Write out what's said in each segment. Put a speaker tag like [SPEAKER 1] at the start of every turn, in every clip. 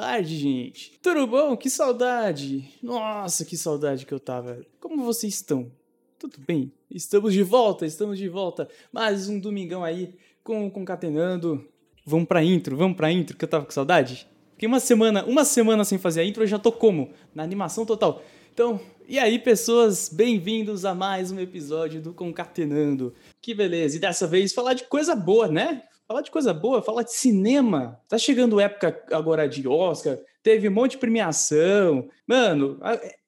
[SPEAKER 1] Tarde, gente. Tudo bom? Que saudade. Nossa, que saudade que eu tava. Como vocês estão? Tudo bem? Estamos de volta, estamos de volta. Mais um domingão aí com concatenando. Vamos pra intro, vamos pra intro que eu tava com saudade. Fiquei uma semana, uma semana sem fazer a intro, eu já tô como? Na animação total. Então, e aí, pessoas, bem-vindos a mais um episódio do Concatenando. Que beleza! E dessa vez falar de coisa boa, né? Falar de coisa boa, falar de cinema. Tá chegando época agora de Oscar, teve um monte de premiação. Mano,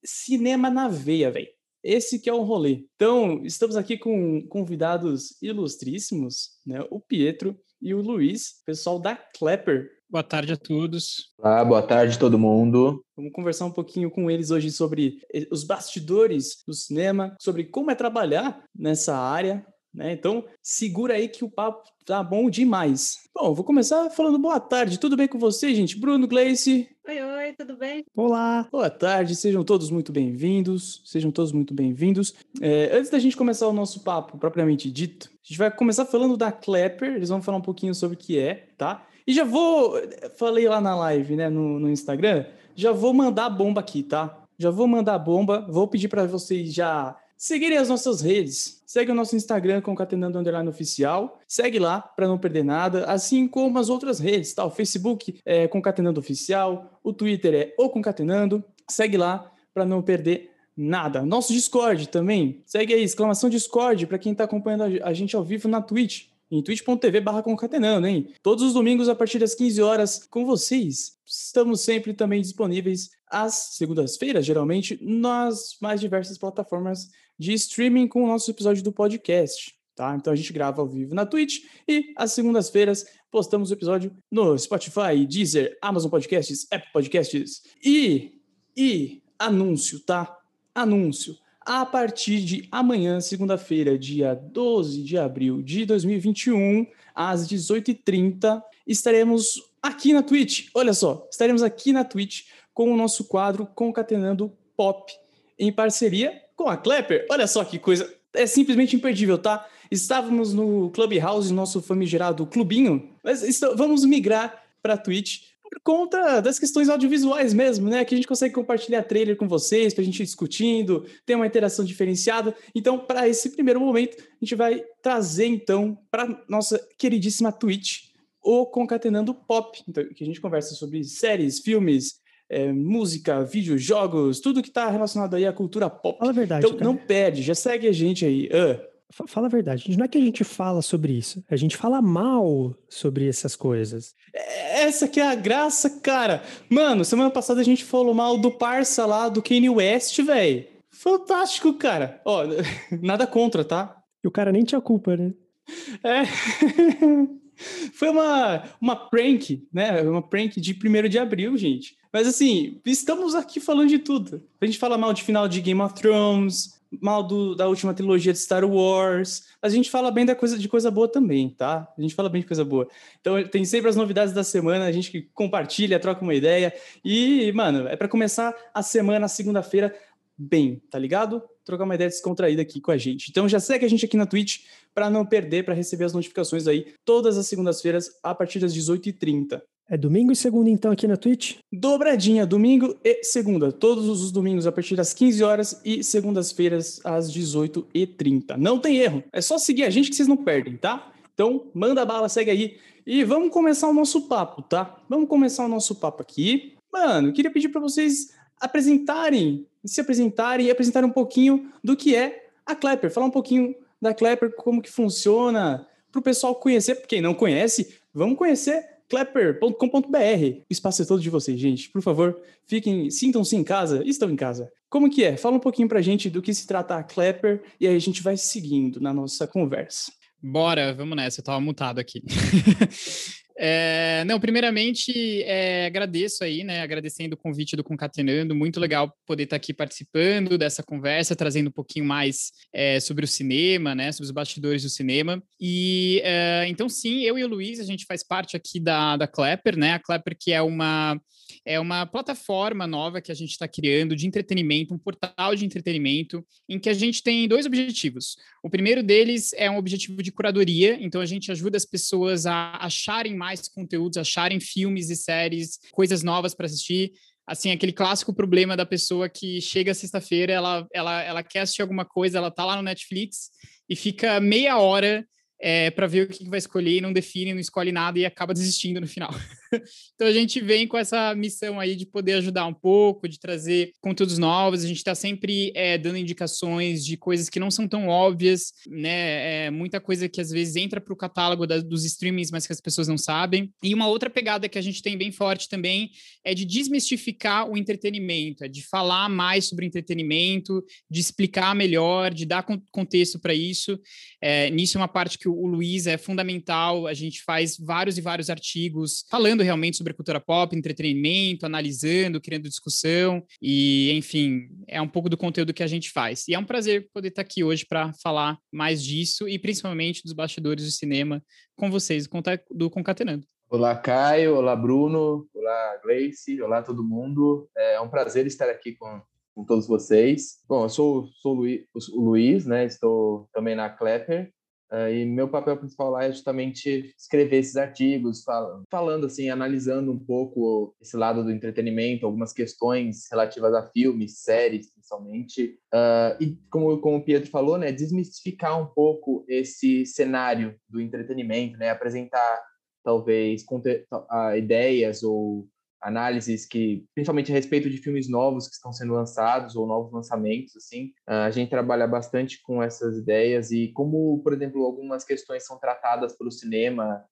[SPEAKER 1] cinema na veia, velho. Esse que é o rolê. Então, estamos aqui com convidados ilustríssimos, né? O Pietro e o Luiz, pessoal da Clapper.
[SPEAKER 2] Boa tarde a todos.
[SPEAKER 3] Olá, boa tarde todo mundo.
[SPEAKER 1] Vamos conversar um pouquinho com eles hoje sobre os bastidores do cinema, sobre como é trabalhar nessa área, né? Então, segura aí que o papo tá bom demais. Bom, vou começar falando boa tarde. Tudo bem com você, gente? Bruno Gleice.
[SPEAKER 4] Oi, oi, tudo bem?
[SPEAKER 1] Olá. Boa tarde, sejam todos muito bem-vindos. Sejam todos muito bem-vindos. É, antes da gente começar o nosso papo propriamente dito, a gente vai começar falando da Clapper. Eles vão falar um pouquinho sobre o que é, tá? E já vou. Falei lá na live, né, no, no Instagram. Já vou mandar a bomba aqui, tá? Já vou mandar a bomba. Vou pedir para vocês já seguirem as nossas redes. Segue o nosso Instagram, Concatenando Underline Oficial. Segue lá para não perder nada, assim como as outras redes, tá? O Facebook é Concatenando Oficial, o Twitter é O Concatenando. Segue lá para não perder nada. Nosso Discord também. Segue aí, exclamação Discord para quem está acompanhando a gente ao vivo na Twitch em twitch.tv barra concatenando, hein? Todos os domingos a partir das 15 horas com vocês. Estamos sempre também disponíveis às segundas-feiras, geralmente, nas mais diversas plataformas de streaming com o nosso episódio do podcast. Tá? Então a gente grava ao vivo na Twitch e às segundas-feiras postamos o episódio no Spotify, Deezer, Amazon Podcasts, Apple Podcasts e e anúncio, tá? Anúncio. A partir de amanhã, segunda-feira, dia 12 de abril de 2021, às 18h30, estaremos aqui na Twitch. Olha só, estaremos aqui na Twitch com o nosso quadro Concatenando Pop, em parceria com a Clapper. Olha só que coisa, é simplesmente imperdível, tá? Estávamos no Clubhouse, nosso famigerado clubinho, mas vamos migrar para Twitch por conta das questões audiovisuais mesmo, né? Que a gente consegue compartilhar trailer com vocês, para a gente ir discutindo, ter uma interação diferenciada. Então, para esse primeiro momento, a gente vai trazer, então, para nossa queridíssima Twitch, o Concatenando Pop, então, que a gente conversa sobre séries, filmes, é, música, videojogos, tudo que está relacionado aí à cultura pop.
[SPEAKER 2] Fala a verdade.
[SPEAKER 1] Então, cara. não perde, já segue a gente aí. Uh.
[SPEAKER 2] Fala a verdade, não é que a gente fala sobre isso, a gente fala mal sobre essas coisas.
[SPEAKER 1] É, essa que é a graça, cara. Mano, semana passada a gente falou mal do parça lá, do Kanye West, velho. Fantástico, cara. Ó, nada contra, tá?
[SPEAKER 2] E o cara nem tinha culpa, né?
[SPEAKER 1] É. Foi uma, uma prank, né? Uma prank de 1 de abril, gente. Mas assim, estamos aqui falando de tudo. A gente fala mal de final de Game of Thrones, mal do, da última trilogia de Star Wars. A gente fala bem da coisa, de coisa boa também, tá? A gente fala bem de coisa boa. Então tem sempre as novidades da semana, a gente compartilha, troca uma ideia. E, mano, é para começar a semana, segunda-feira, bem, tá ligado? Trocar uma ideia descontraída aqui com a gente. Então já segue a gente aqui na Twitch para não perder, para receber as notificações aí todas as segundas-feiras a partir das 18h30.
[SPEAKER 2] É domingo e segunda, então, aqui na Twitch?
[SPEAKER 1] Dobradinha, domingo e segunda. Todos os domingos a partir das 15 horas e segundas-feiras às 18h30. Não tem erro. É só seguir a gente que vocês não perdem, tá? Então, manda bala, segue aí. E vamos começar o nosso papo, tá? Vamos começar o nosso papo aqui. Mano, queria pedir para vocês apresentarem, se apresentarem e apresentarem um pouquinho do que é a Clapper. Falar um pouquinho da Clapper, como que funciona, para o pessoal conhecer. Quem não conhece, vamos conhecer clapper.com.br. O espaço é todo de vocês, gente. Por favor, fiquem, sintam-se em casa. Estão em casa. Como que é? Fala um pouquinho pra gente do que se trata a Clapper e aí a gente vai seguindo na nossa conversa.
[SPEAKER 2] Bora, vamos nessa. Eu tava mutado aqui. É, não, primeiramente, é, agradeço aí, né? Agradecendo o convite do Concatenando. Muito legal poder estar aqui participando dessa conversa, trazendo um pouquinho mais é, sobre o cinema, né? Sobre os bastidores do cinema. E é, então, sim, eu e o Luiz, a gente faz parte aqui da, da Clapper, né? A Clapper, que é uma é uma plataforma nova que a gente está criando de entretenimento, um portal de entretenimento, em que a gente tem dois objetivos. O primeiro deles é um objetivo de curadoria, então a gente ajuda as pessoas a acharem mais conteúdos, acharem filmes e séries, coisas novas para assistir assim, aquele clássico problema da pessoa que chega sexta-feira, ela, ela, ela quer assistir alguma coisa, ela tá lá no Netflix e fica meia hora é, para ver o que vai escolher não define, não escolhe nada e acaba desistindo no final. então a gente vem com essa missão aí de poder ajudar um pouco, de trazer conteúdos novos. A gente está sempre é, dando indicações de coisas que não são tão óbvias, né? É, muita coisa que às vezes entra para o catálogo da, dos streamings, mas que as pessoas não sabem. E uma outra pegada que a gente tem bem forte também é de desmistificar o entretenimento, é de falar mais sobre entretenimento, de explicar melhor, de dar contexto para isso. É, nisso é uma parte que o Luiz é fundamental. A gente faz vários e vários artigos falando realmente sobre cultura pop, entretenimento, analisando, criando discussão e, enfim, é um pouco do conteúdo que a gente faz. E é um prazer poder estar aqui hoje para falar mais disso e principalmente dos bastidores do cinema com vocês do Concatenando.
[SPEAKER 3] Olá, Caio. Olá, Bruno. Olá, Gleice. Olá, todo mundo. É um prazer estar aqui com, com todos vocês. Bom, eu sou, sou o Luiz, né? Estou também na Klepper. Uh, e meu papel principal lá é justamente escrever esses artigos, fal falando assim, analisando um pouco esse lado do entretenimento, algumas questões relativas a filmes, séries, principalmente. Uh, e como, como o Pietro falou, né, desmistificar um pouco esse cenário do entretenimento, né, apresentar talvez uh, ideias ou análises que, principalmente a respeito de filmes novos que estão sendo lançados ou novos lançamentos, assim, a gente trabalha bastante com essas ideias e como, por exemplo, algumas questões são tratadas pelo cinema,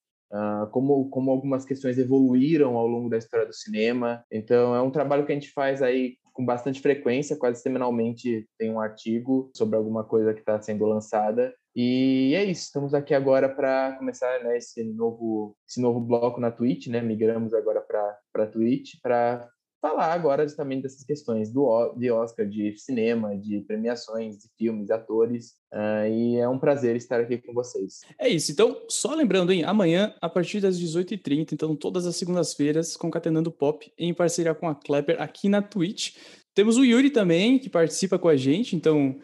[SPEAKER 3] como, como algumas questões evoluíram ao longo da história do cinema. Então, é um trabalho que a gente faz aí com bastante frequência, quase semanalmente tem um artigo sobre alguma coisa que está sendo lançada e é isso, estamos aqui agora para começar né, esse, novo, esse novo bloco na Twitch, né? Migramos agora para a Twitch para falar agora justamente dessas questões do, de Oscar, de cinema, de premiações, de filmes, atores. Uh, e é um prazer estar aqui com vocês.
[SPEAKER 1] É isso. Então, só lembrando, hein? Amanhã, a partir das 18h30, então todas as segundas-feiras, concatenando pop em parceria com a Klepper aqui na Twitch. Temos o Yuri também, que participa com a gente. Então,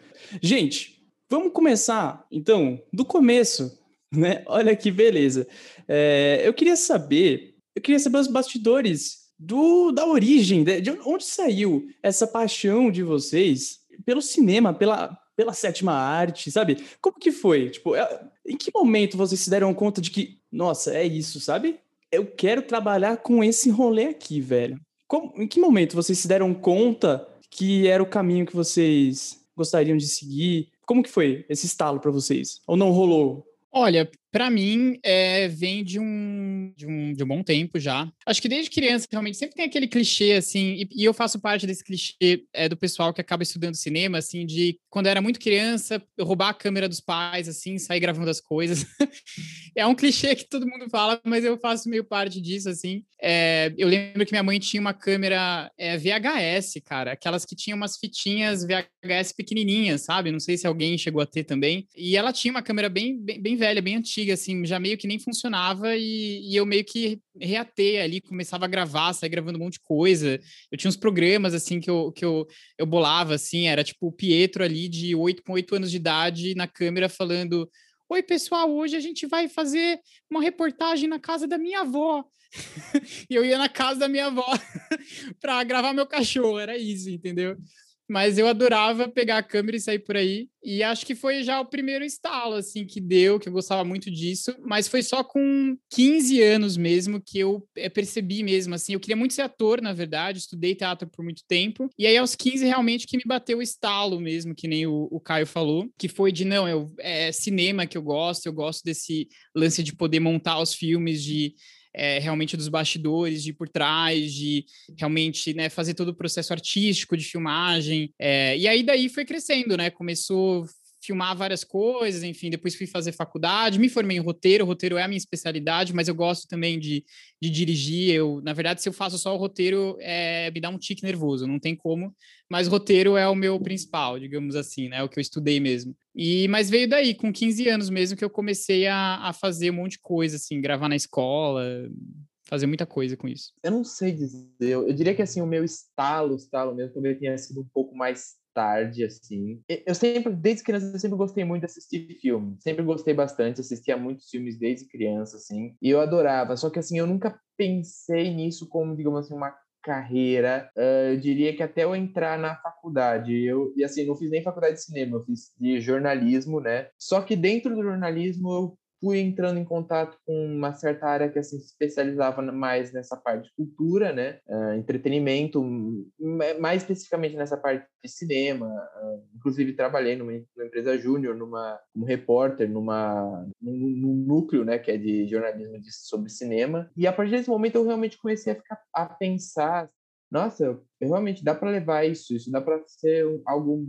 [SPEAKER 1] gente, Vamos começar, então, do começo, né? Olha que beleza. É, eu queria saber, eu queria saber os bastidores do, da origem, de, de onde saiu essa paixão de vocês pelo cinema, pela, pela sétima arte, sabe? Como que foi? Tipo, é, em que momento vocês se deram conta de que, nossa, é isso, sabe? Eu quero trabalhar com esse rolê aqui, velho. Como, em que momento vocês se deram conta que era o caminho que vocês gostariam de seguir? Como que foi esse estalo para vocês? Ou não rolou?
[SPEAKER 2] Olha, para mim, é, vem de um, de um, de, um, bom tempo já. Acho que desde criança, realmente, sempre tem aquele clichê, assim, e, e eu faço parte desse clichê é, do pessoal que acaba estudando cinema, assim, de quando era muito criança, roubar a câmera dos pais, assim, sair gravando as coisas. é um clichê que todo mundo fala, mas eu faço meio parte disso, assim. É, eu lembro que minha mãe tinha uma câmera é, VHS, cara, aquelas que tinham umas fitinhas VHS pequenininhas, sabe? Não sei se alguém chegou a ter também. E ela tinha uma câmera bem, bem, bem velha, bem antiga antiga, assim, já meio que nem funcionava e, e, eu meio que reatei ali, começava a gravar, sair gravando um monte de coisa. Eu tinha uns programas, assim, que eu, que eu, eu bolava, assim, era tipo o Pietro ali de 8 com 8 anos de idade na câmera falando Oi, pessoal, hoje a gente vai fazer uma reportagem na casa da minha avó. e eu ia na casa da minha avó para gravar meu cachorro, era isso, entendeu? Mas eu adorava pegar a câmera e sair por aí. E acho que foi já o primeiro estalo, assim, que deu, que eu gostava muito disso. Mas foi só com 15 anos mesmo que eu eh, percebi mesmo, assim. Eu queria muito ser ator, na verdade. Estudei teatro por muito tempo. E aí, aos 15, realmente, que me bateu o estalo mesmo, que nem o, o Caio falou. Que foi de, não, eu, é cinema que eu gosto. Eu gosto desse lance de poder montar os filmes, de é, realmente dos bastidores, de por trás, de realmente né, fazer todo o processo artístico de filmagem. É, e aí daí foi crescendo, né? Começou filmar várias coisas, enfim, depois fui fazer faculdade, me formei em roteiro, roteiro é a minha especialidade, mas eu gosto também de, de dirigir, eu, na verdade, se eu faço só o roteiro, é, me dá um tique nervoso, não tem como, mas roteiro é o meu principal, digamos assim, né, é o que eu estudei mesmo. E, mas veio daí, com 15 anos mesmo, que eu comecei a, a fazer um monte de coisa, assim, gravar na escola, fazer muita coisa com isso.
[SPEAKER 3] Eu não sei dizer, eu, eu diria que, assim, o meu estalo, estalo mesmo, também tinha sido um pouco mais tarde, assim. Eu sempre, desde criança, eu sempre gostei muito de assistir filme. Sempre gostei bastante, assistia muitos filmes desde criança, assim. E eu adorava. Só que, assim, eu nunca pensei nisso como, digamos assim, uma carreira, uh, eu diria que até eu entrar na faculdade, eu, e assim, não fiz nem faculdade de cinema, eu fiz de jornalismo, né? Só que dentro do jornalismo eu fui entrando em contato com uma certa área que assim, se especializava mais nessa parte de cultura, né? Uh, entretenimento, mais especificamente nessa parte de cinema. Uh, inclusive, trabalhei numa, numa empresa júnior, numa, como repórter, numa, num, num, núcleo, né? Que é de jornalismo de, sobre cinema. E a partir desse momento, eu realmente comecei a ficar a pensar nossa, realmente dá para levar isso, isso dá para ser algo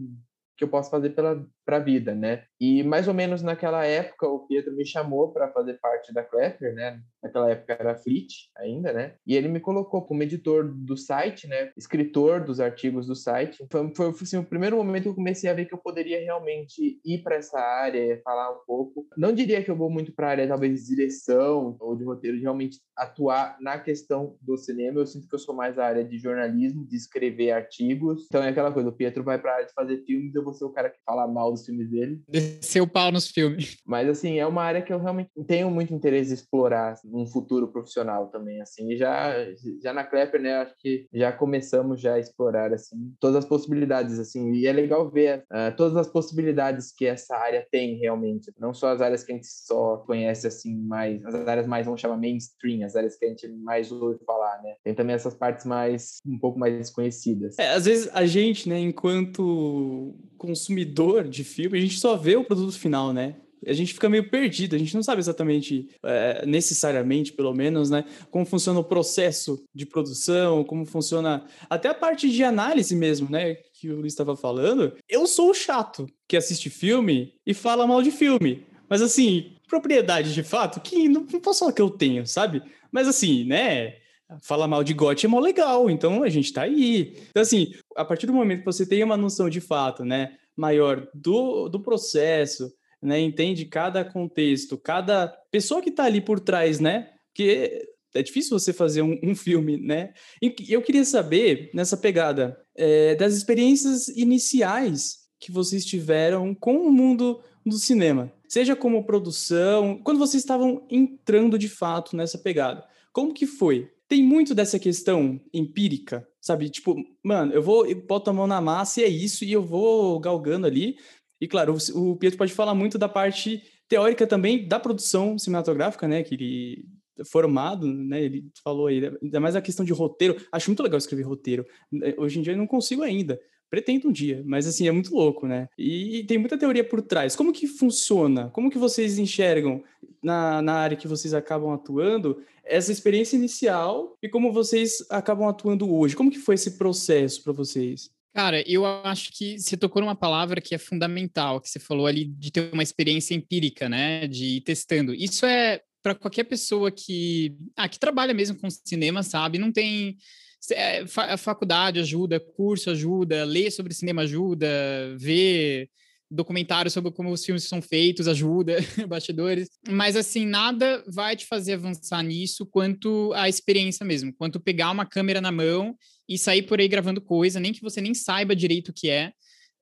[SPEAKER 3] que eu posso fazer pela para a vida, né? E mais ou menos naquela época o Pietro me chamou para fazer parte da Clapper, né? Naquela época era Fleet ainda, né? E ele me colocou como editor do site, né? Escritor dos artigos do site. Foi, foi assim, o primeiro momento que eu comecei a ver que eu poderia realmente ir para essa área, falar um pouco. Não diria que eu vou muito para a área talvez de direção ou de roteiro, de realmente atuar na questão do cinema. Eu sinto que eu sou mais a área de jornalismo, de escrever artigos. Então é aquela coisa, o Pietro vai para a área de fazer filmes, eu vou ser o cara que fala mal dos filmes dele.
[SPEAKER 2] Descer o pau nos filmes.
[SPEAKER 3] Mas, assim, é uma área que eu realmente tenho muito interesse em explorar num futuro profissional também, assim. E já, já na Klepper, né, acho que já começamos já a explorar, assim, todas as possibilidades, assim. E é legal ver uh, todas as possibilidades que essa área tem, realmente. Não só as áreas que a gente só conhece, assim, mais... As áreas mais, vamos chamar, mainstream, as áreas que a gente mais ouve falar, né? Tem também essas partes mais... um pouco mais desconhecidas.
[SPEAKER 1] É, às vezes a gente, né, enquanto consumidor de filme, a gente só vê o produto final, né? A gente fica meio perdido, a gente não sabe exatamente, é, necessariamente, pelo menos, né, como funciona o processo de produção, como funciona até a parte de análise mesmo, né, que o Luiz estava falando. Eu sou o chato que assiste filme e fala mal de filme, mas assim, propriedade de fato, que não, não posso falar que eu tenho, sabe? Mas assim, né, Falar mal de GOT é mó legal, então a gente tá aí. Então, assim, a partir do momento que você tem uma noção de fato, né, maior do, do processo, né, entende cada contexto, cada pessoa que tá ali por trás, né, porque é difícil você fazer um, um filme, né? E eu queria saber, nessa pegada, é, das experiências iniciais que vocês tiveram com o mundo do cinema, seja como produção, quando vocês estavam entrando de fato nessa pegada. Como que foi? tem muito dessa questão empírica, sabe? Tipo, mano, eu vou, eu boto a mão na massa e é isso, e eu vou galgando ali. E claro, o, Pietro pode falar muito da parte teórica também da produção cinematográfica, né? Que ele é formado, né? Ele falou aí, ainda mais a questão de roteiro. Acho muito legal escrever roteiro. Hoje em dia eu não consigo ainda. Pretendo um dia, mas assim, é muito louco, né? E, e tem muita teoria por trás. Como que funciona? Como que vocês enxergam na, na área que vocês acabam atuando essa experiência inicial e como vocês acabam atuando hoje? Como que foi esse processo para vocês?
[SPEAKER 2] Cara, eu acho que você tocou numa palavra que é fundamental, que você falou ali de ter uma experiência empírica, né? De ir testando. Isso é para qualquer pessoa que, ah, que trabalha mesmo com cinema, sabe? Não tem é, a faculdade ajuda, curso ajuda, ler sobre cinema ajuda, ver documentário sobre como os filmes são feitos ajuda, bastidores, mas assim, nada vai te fazer avançar nisso quanto a experiência mesmo, quanto pegar uma câmera na mão e sair por aí gravando coisa, nem que você nem saiba direito o que é,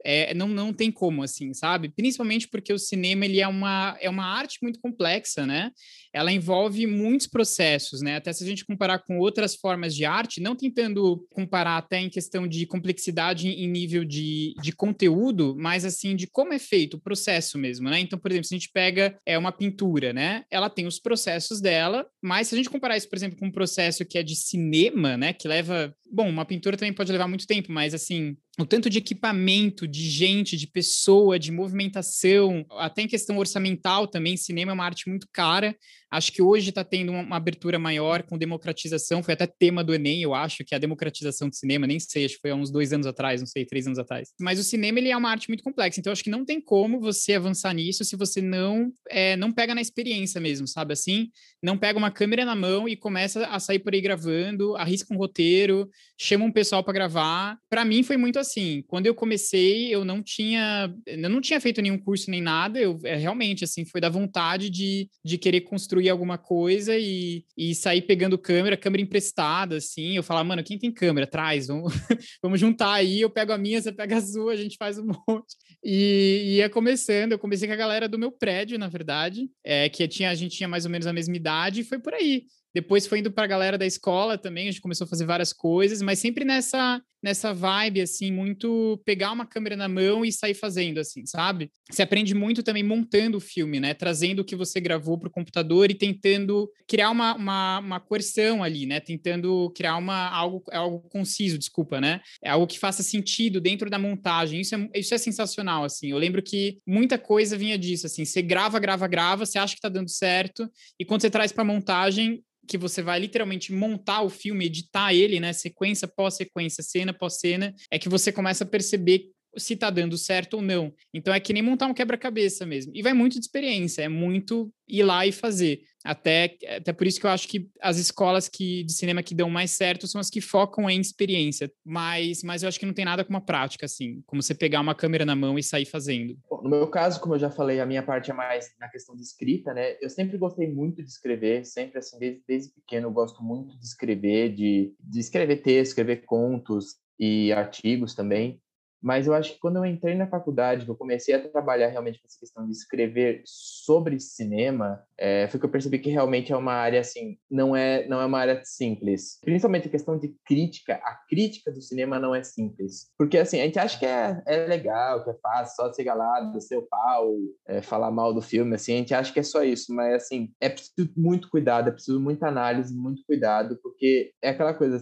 [SPEAKER 2] é, não, não tem como, assim, sabe? Principalmente porque o cinema, ele é uma, é uma arte muito complexa, né? Ela envolve muitos processos, né? Até se a gente comparar com outras formas de arte, não tentando comparar até em questão de complexidade em nível de, de conteúdo, mas, assim, de como é feito o processo mesmo, né? Então, por exemplo, se a gente pega é uma pintura, né? Ela tem os processos dela, mas se a gente comparar isso, por exemplo, com um processo que é de cinema, né? Que leva... Bom, uma pintura também pode levar muito tempo, mas, assim, o tanto de equipamento, de gente, de pessoa, de movimentação, até em questão orçamental também, cinema é uma arte muito cara. Acho que hoje está tendo uma, abertura maior com democratização, foi até tema do Enem, eu acho, que é a democratização do cinema, nem sei, acho que foi há uns dois anos atrás, não sei, três anos atrás. Mas o cinema, ele é uma arte muito complexa, então acho que não tem como você avançar nisso se você não, é, não pega na experiência mesmo, sabe assim? Não pega uma câmera na mão e começa a sair por aí gravando, arrisca um roteiro, chama um pessoal para gravar. Para mim foi muito assim, quando eu comecei, eu não tinha, eu não tinha feito nenhum curso nem nada, eu é, realmente, assim, foi da vontade de, de querer construir alguma coisa e, e sair pegando câmera, câmera emprestada, assim, eu falava, mano, quem tem câmera? Traz, vamos, vamos juntar aí, eu pego a minha, você pega a sua, a gente faz um monte. E ia começando, eu comecei com a galera do meu prédio, na verdade, é, que tinha, a gente tinha mais ou menos a mesma idade, e foi por aí. Depois foi indo para a galera da escola também, a gente começou a fazer várias coisas, mas sempre nessa nessa vibe assim, muito pegar uma câmera na mão e sair fazendo assim, sabe? Você aprende muito também montando o filme, né? Trazendo o que você gravou para o computador e tentando criar uma, uma, uma coerção ali, né? Tentando criar uma algo algo conciso, desculpa, né? É algo que faça sentido dentro da montagem. Isso é, isso é sensacional assim. Eu lembro que muita coisa vinha disso assim, você grava, grava, grava, você acha que está dando certo e quando você traz para montagem que você vai literalmente montar o filme, editar ele, né, sequência pós sequência, cena pós cena, é que você começa a perceber se tá dando certo ou não. Então é que nem montar um quebra-cabeça mesmo. E vai muito de experiência, é muito ir lá e fazer. Até, até por isso que eu acho que as escolas que, de cinema que dão mais certo são as que focam em experiência. Mas, mas eu acho que não tem nada com uma prática, assim, como você pegar uma câmera na mão e sair fazendo.
[SPEAKER 3] Bom, no meu caso, como eu já falei, a minha parte é mais na questão de escrita, né? Eu sempre gostei muito de escrever, sempre assim, desde, desde pequeno eu gosto muito de escrever, de, de escrever textos, escrever contos e artigos também. Mas eu acho que quando eu entrei na faculdade, que eu comecei a trabalhar realmente com essa questão de escrever sobre cinema, é, foi que eu percebi que realmente é uma área assim, não é não é uma área simples. Principalmente a questão de crítica, a crítica do cinema não é simples, porque assim a gente acha que é, é legal, que é fácil, só chegar lá, descer o pau, é, falar mal do filme, assim a gente acha que é só isso, mas assim é preciso muito cuidado, é preciso muita análise, muito cuidado, porque é aquela coisa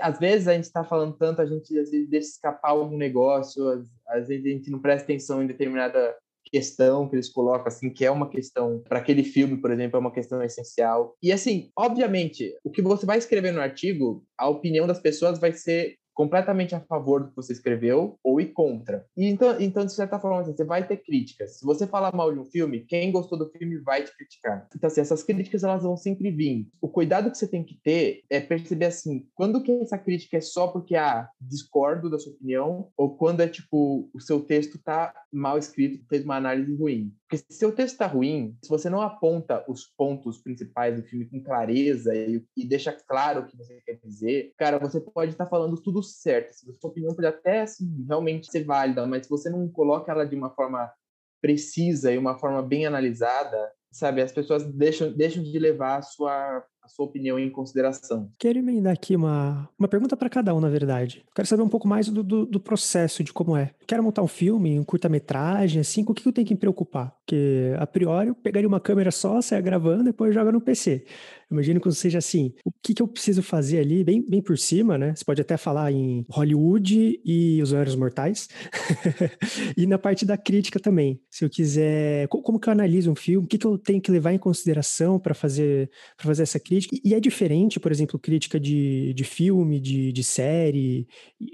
[SPEAKER 3] às vezes a gente está falando tanto, a gente às vezes deixa escapar algum negócio, às, às, vezes a gente não presta atenção em determinada questão que eles colocam, assim, que é uma questão, para aquele filme, por exemplo, é uma questão essencial. E, assim, obviamente, o que você vai escrever no artigo, a opinião das pessoas vai ser completamente a favor do que você escreveu ou e contra. E então, então de certa forma, assim, você vai ter críticas. Se você falar mal de um filme, quem gostou do filme vai te criticar. Então, assim, essas críticas elas vão sempre vir. O cuidado que você tem que ter é perceber assim, quando que essa crítica é só porque ah, discordo da sua opinião ou quando é tipo o seu texto tá mal escrito, fez uma análise ruim. Porque se seu texto está ruim, se você não aponta os pontos principais do filme com clareza e, e deixa claro o que você quer dizer, cara, você pode estar tá falando tudo certo. Se sua opinião pode até assim, realmente ser válida, mas se você não coloca ela de uma forma precisa e uma forma bem analisada, sabe, as pessoas deixam, deixam de levar a sua a sua opinião em consideração.
[SPEAKER 4] Quero emendar aqui uma, uma pergunta para cada um, na verdade. Quero saber um pouco mais do, do, do, processo, de como é. Quero montar um filme, um curta-metragem, assim, com o que eu tenho que me preocupar? Porque, a priori, eu pegaria uma câmera só, saia gravando, depois joga no PC. Imagino que seja assim, o que, que eu preciso fazer ali, bem, bem por cima, né? Você pode até falar em Hollywood e os Olhos Mortais. e na parte da crítica também. Se eu quiser, como que eu analiso um filme? O que, que eu tenho que levar em consideração para fazer, fazer essa crítica? E é diferente, por exemplo, crítica de, de filme, de, de série,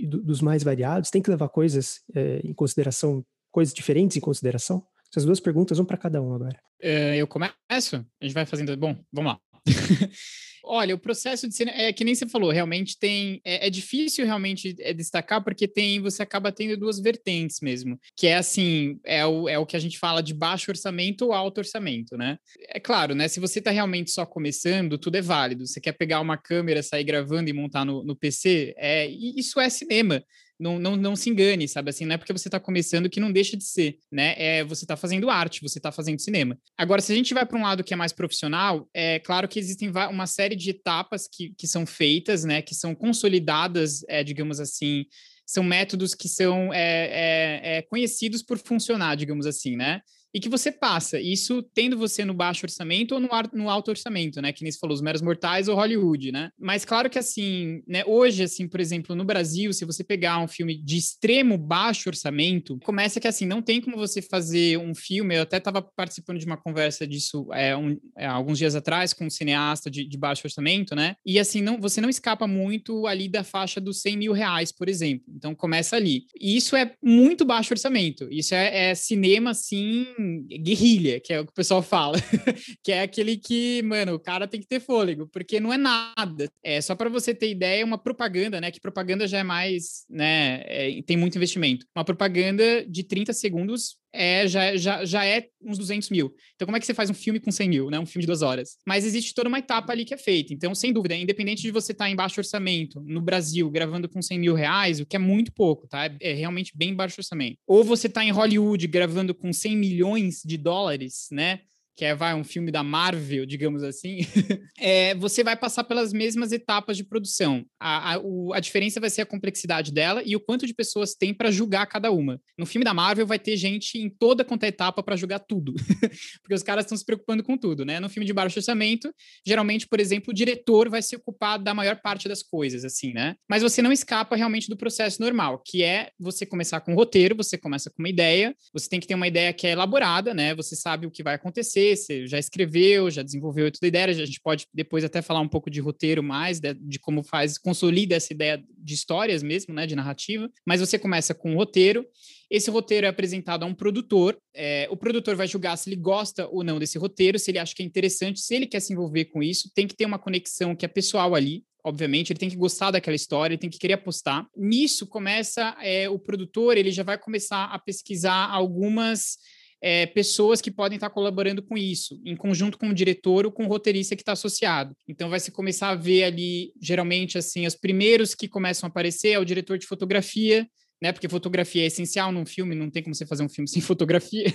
[SPEAKER 4] dos mais variados? Tem que levar coisas é, em consideração, coisas diferentes em consideração? Essas duas perguntas, vão para cada um agora.
[SPEAKER 2] Uh, eu começo? A gente vai fazendo. Bom, vamos lá. Olha, o processo de cinema, é que nem você falou, realmente tem, é, é, difícil realmente é, destacar porque tem, você acaba tendo duas vertentes mesmo, que é assim, é o, é o que a gente fala de baixo orçamento ou alto orçamento, né? É claro, né, se você está realmente só começando, tudo é válido, você quer pegar uma câmera, sair gravando e montar no, no PC, é, isso é cinema, não, não, não se engane, sabe? Assim, não é porque você está começando que não deixa de ser, né? É, você está fazendo arte, você está fazendo cinema. Agora, se a gente vai para um lado que é mais profissional, é claro que existem uma série de etapas que, que são feitas, né? Que são consolidadas, é, digamos assim, são métodos que são é, é, é, conhecidos por funcionar, digamos assim, né? E que você passa. Isso tendo você no baixo orçamento ou no, no alto orçamento, né? Que nem você falou, os meros mortais ou Hollywood, né? Mas claro que assim, né? Hoje, assim, por exemplo, no Brasil, se você pegar um filme de extremo baixo orçamento, começa que assim, não tem como você fazer um filme. Eu até estava participando de uma conversa disso é, um, é, alguns dias atrás com um cineasta de, de, baixo orçamento, né? E assim, não, você não escapa muito ali da faixa dos 100 mil reais, por exemplo. Então começa ali. E isso é muito baixo orçamento. Isso é, é cinema, assim guerrilha, que é o que o pessoal fala, que é aquele que, mano, o cara tem que ter fôlego, porque não é nada. É só para você ter ideia, uma propaganda, né? Que propaganda já é mais, né? É, tem muito investimento. Uma propaganda de 30 segundos é, já, já, já é uns 200 mil. Então, como é que você faz um filme com 100 mil, né? Um filme de duas horas? Mas existe toda uma etapa ali que é feita. Então, sem dúvida, independente de você estar tá em baixo orçamento, no Brasil, gravando com 100 mil reais, o que é muito pouco, tá? É, é realmente bem baixo orçamento. Ou você está em Hollywood gravando com 100 milhões de dólares, né? Que é vai, um filme da Marvel, digamos assim, é, você vai passar pelas mesmas etapas de produção. A, a, o, a, diferença vai ser a complexidade dela e o quanto de pessoas tem para julgar cada uma. No filme da Marvel vai ter gente em toda quanto é etapa para julgar tudo, porque os caras estão se preocupando com tudo, né? No filme de baixo orçamento, geralmente, por exemplo, o diretor vai se ocupar da maior parte das coisas, assim, né? Mas você não escapa realmente do processo normal, que é você começar com um roteiro, você começa com uma ideia, você tem que ter uma ideia que é elaborada, né? Você sabe o que vai acontecer você já escreveu, já desenvolveu toda a ideia, a gente pode depois até falar um pouco de roteiro mais, de, de como faz, consolida essa ideia de histórias mesmo, né, de narrativa, mas você começa com um roteiro, esse roteiro é apresentado a um produtor, é, o produtor vai julgar se ele gosta ou não desse roteiro, se ele acha que é interessante, se ele quer se envolver com isso, tem que ter uma conexão que é pessoal ali, obviamente, ele tem que gostar daquela história, ele tem que querer apostar. Nisso começa é, o produtor, ele já vai começar a pesquisar algumas é, pessoas que podem estar colaborando com isso, em conjunto com o diretor ou com o roteirista que está associado. Então vai se começar a ver ali, geralmente, assim, os primeiros que começam a aparecer é o diretor de fotografia, né? Porque fotografia é essencial num filme, não tem como você fazer um filme sem fotografia,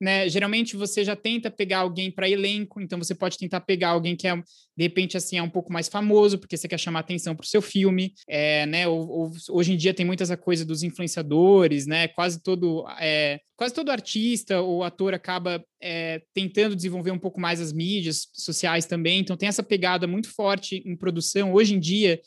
[SPEAKER 2] né? Geralmente você já tenta pegar alguém para elenco, então você pode tentar pegar alguém que é de repente assim é um pouco mais famoso, porque você quer chamar atenção para o seu filme, é, né? Ou, ou, hoje em dia tem muita essa coisa dos influenciadores, né? Quase todo é, quase todo artista ou ator acaba é, tentando desenvolver um pouco mais as mídias sociais também, então tem essa pegada muito forte em produção hoje em dia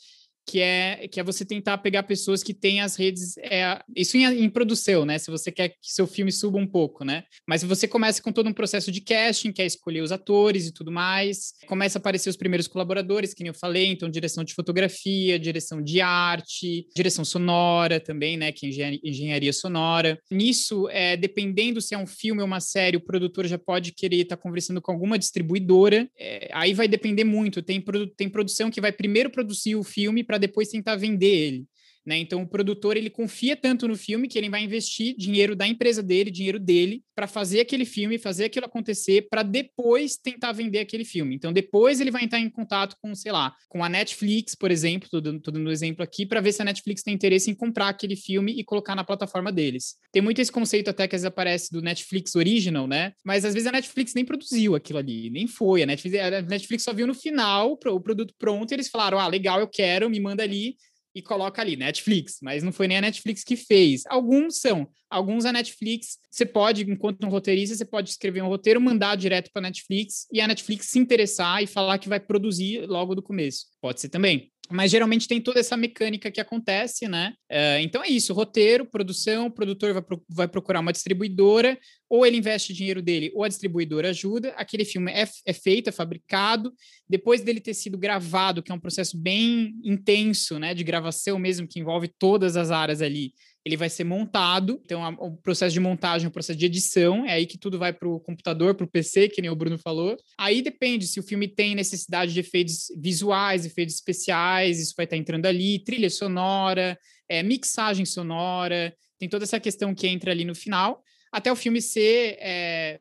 [SPEAKER 2] que é que é você tentar pegar pessoas que têm as redes é, isso em, em, produção, né? Se você quer que seu filme suba um pouco, né? Mas você começa com todo um processo de casting, quer escolher os atores e tudo mais. Começa a aparecer os primeiros colaboradores, que nem eu falei, então direção de fotografia, direção de arte, direção sonora também, né? Que é engenharia, sonora. Nisso, é, dependendo se é um filme ou uma série, o produtor já pode querer estar tá conversando com alguma distribuidora. É, aí vai depender muito. Tem, produ tem produção que vai primeiro produzir o filme para depois tentar vender ele. Né? Então, o produtor ele confia tanto no filme que ele vai investir dinheiro da empresa dele, dinheiro dele, para fazer aquele filme, fazer aquilo acontecer, para depois tentar vender aquele filme. Então, depois ele vai entrar em contato com, sei lá, com a Netflix, por exemplo, estou dando, dando um exemplo aqui, para ver se a Netflix tem interesse em comprar aquele filme e colocar na plataforma deles. Tem muito esse conceito até que às vezes aparece do Netflix Original, né? Mas às vezes a Netflix nem produziu aquilo ali, nem foi. A Netflix, a Netflix só viu no final o produto pronto e eles falaram: ah, legal, eu quero, me manda ali e coloca ali Netflix, mas não foi nem a Netflix que fez. Alguns são, alguns a Netflix, você pode, enquanto um roteirista, você pode escrever um roteiro, mandar direto para a Netflix e a Netflix se interessar e falar que vai produzir logo do começo. Pode ser também. Mas geralmente tem toda essa mecânica que acontece, né? Uh, então é isso: roteiro, produção, o produtor vai, pro, vai procurar uma distribuidora, ou ele investe dinheiro dele, ou a distribuidora ajuda. Aquele filme é, é feito, é fabricado. Depois dele ter sido gravado, que é um processo bem intenso, né? De gravação mesmo, que envolve todas as áreas ali ele vai ser montado. Então, a, o processo de montagem, o processo de edição, é aí que tudo vai para o computador, para o PC, que nem o Bruno falou. Aí depende se o filme tem necessidade de efeitos visuais, efeitos especiais, isso vai estar tá entrando ali, trilha sonora, é, mixagem sonora, tem toda essa questão que entra ali no final até o filme ser é,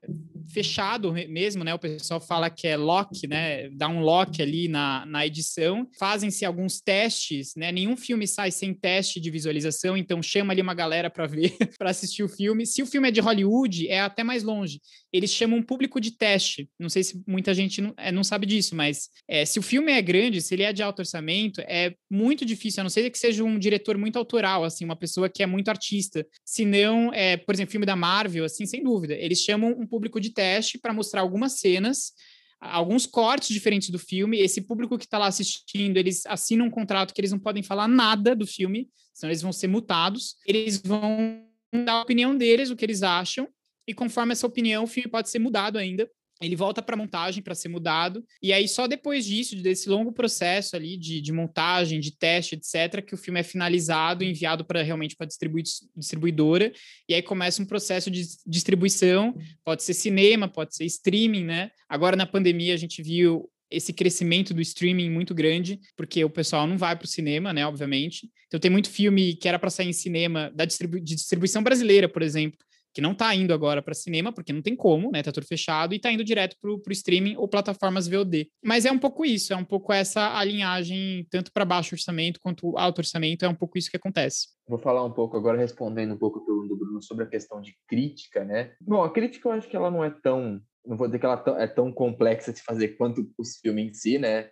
[SPEAKER 2] fechado mesmo, né? O pessoal fala que é lock, né? Dá um lock ali na, na edição. Fazem-se alguns testes, né? Nenhum filme sai sem teste de visualização, então chama ali uma galera para ver, para assistir o filme. Se o filme é de Hollywood, é até mais longe. Eles chamam um público de teste. Não sei se muita gente não, é, não sabe disso, mas é, se o filme é grande, se ele é de alto orçamento, é muito difícil, a não ser que seja um diretor muito autoral, assim, uma pessoa que é muito artista. Se não, é, por exemplo, filme da Marvel, assim, sem dúvida. Eles chamam um público de teste para mostrar algumas cenas, alguns cortes diferentes do filme. Esse público que está lá assistindo, eles assinam um contrato que eles não podem falar nada do filme, senão eles vão ser multados. Eles vão dar a opinião deles, o que eles acham, e conforme essa opinião, o filme pode ser mudado ainda ele volta para montagem para ser mudado, e aí só depois disso, desse longo processo ali de, de montagem, de teste, etc., que o filme é finalizado, enviado para realmente para distribu distribuidora, e aí começa um processo de distribuição, pode ser cinema, pode ser streaming, né? Agora na pandemia a gente viu esse crescimento do streaming muito grande, porque o pessoal não vai para o cinema, né, obviamente. Então tem muito filme que era para sair em cinema da distribu de distribuição brasileira, por exemplo, que não está indo agora para cinema, porque não tem como, né? Tá tudo fechado, e está indo direto para o streaming ou plataformas VOD. Mas é um pouco isso, é um pouco essa alinhagem, tanto para baixo orçamento quanto alto orçamento, é um pouco isso que acontece.
[SPEAKER 3] Vou falar um pouco agora, respondendo um pouco a pergunta do Bruno sobre a questão de crítica, né? Bom, a crítica eu acho que ela não é tão. Não vou dizer que ela é tão complexa de fazer quanto os filmes em si, né?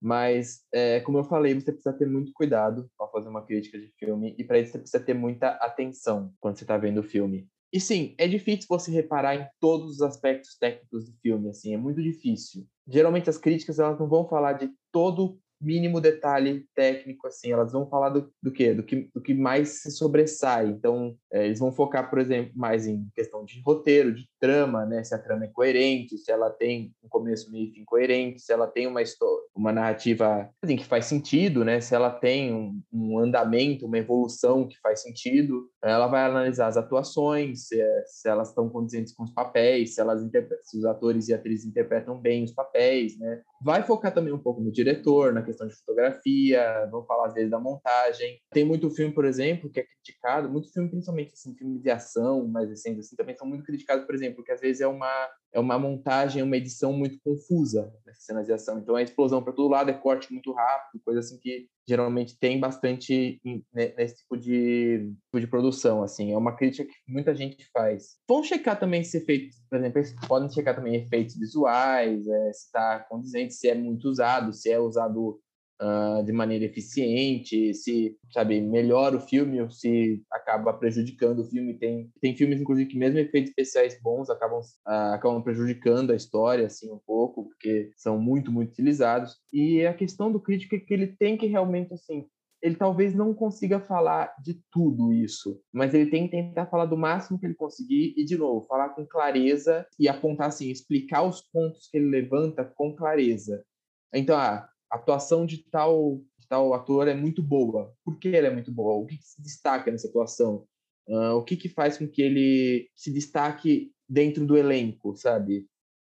[SPEAKER 3] Mas, é, como eu falei, você precisa ter muito cuidado ao fazer uma crítica de filme, e para isso você precisa ter muita atenção quando você está vendo o filme. E sim, é difícil você reparar em todos os aspectos técnicos do filme, assim, é muito difícil. Geralmente as críticas elas não vão falar de todo mínimo detalhe técnico, assim, elas vão falar do, do quê? Do que, do que mais se sobressai. Então, é, eles vão focar, por exemplo, mais em questão de roteiro, de trama, né? Se a trama é coerente, se ela tem um começo, meio e fim coerente, se ela tem uma história, uma narrativa assim, que faz sentido, né? Se ela tem um, um andamento, uma evolução que faz sentido. Ela vai analisar as atuações, se, é, se elas estão condizentes com os papéis, se elas se os atores e atrizes interpretam bem os papéis, né? Vai focar também um pouco no diretor, na questão de fotografia, vamos falar às vezes da montagem. Tem muito filme, por exemplo, que é criticado, muito filme, principalmente assim, filmes de ação recentes, assim, também são muito criticados, por exemplo, porque às vezes é uma é uma montagem, uma edição muito confusa nessas cenas de ação. Então é explosão para todo lado, é corte muito rápido, coisa assim que geralmente tem bastante nesse tipo de, tipo de produção, assim. É uma crítica que muita gente faz. Vão checar também esse efeito, por exemplo, podem checar também efeitos visuais, é, se está condizente, se é muito usado, se é usado uh, de maneira eficiente, se, sabe, melhora o filme ou se acaba prejudicando o filme. Tem, tem filmes, inclusive, que mesmo efeitos especiais bons acabam, uh, acabam prejudicando a história, assim, um pouco, porque são muito, muito utilizados. E a questão do crítico é que ele tem que realmente, assim, ele talvez não consiga falar de tudo isso, mas ele tem que tentar falar do máximo que ele conseguir e, de novo, falar com clareza e apontar assim, explicar os pontos que ele levanta com clareza. Então, ah, a atuação de tal, de tal ator é muito boa. Por que ela é muito boa? O que, que se destaca nessa atuação? Uh, o que, que faz com que ele se destaque dentro do elenco, sabe?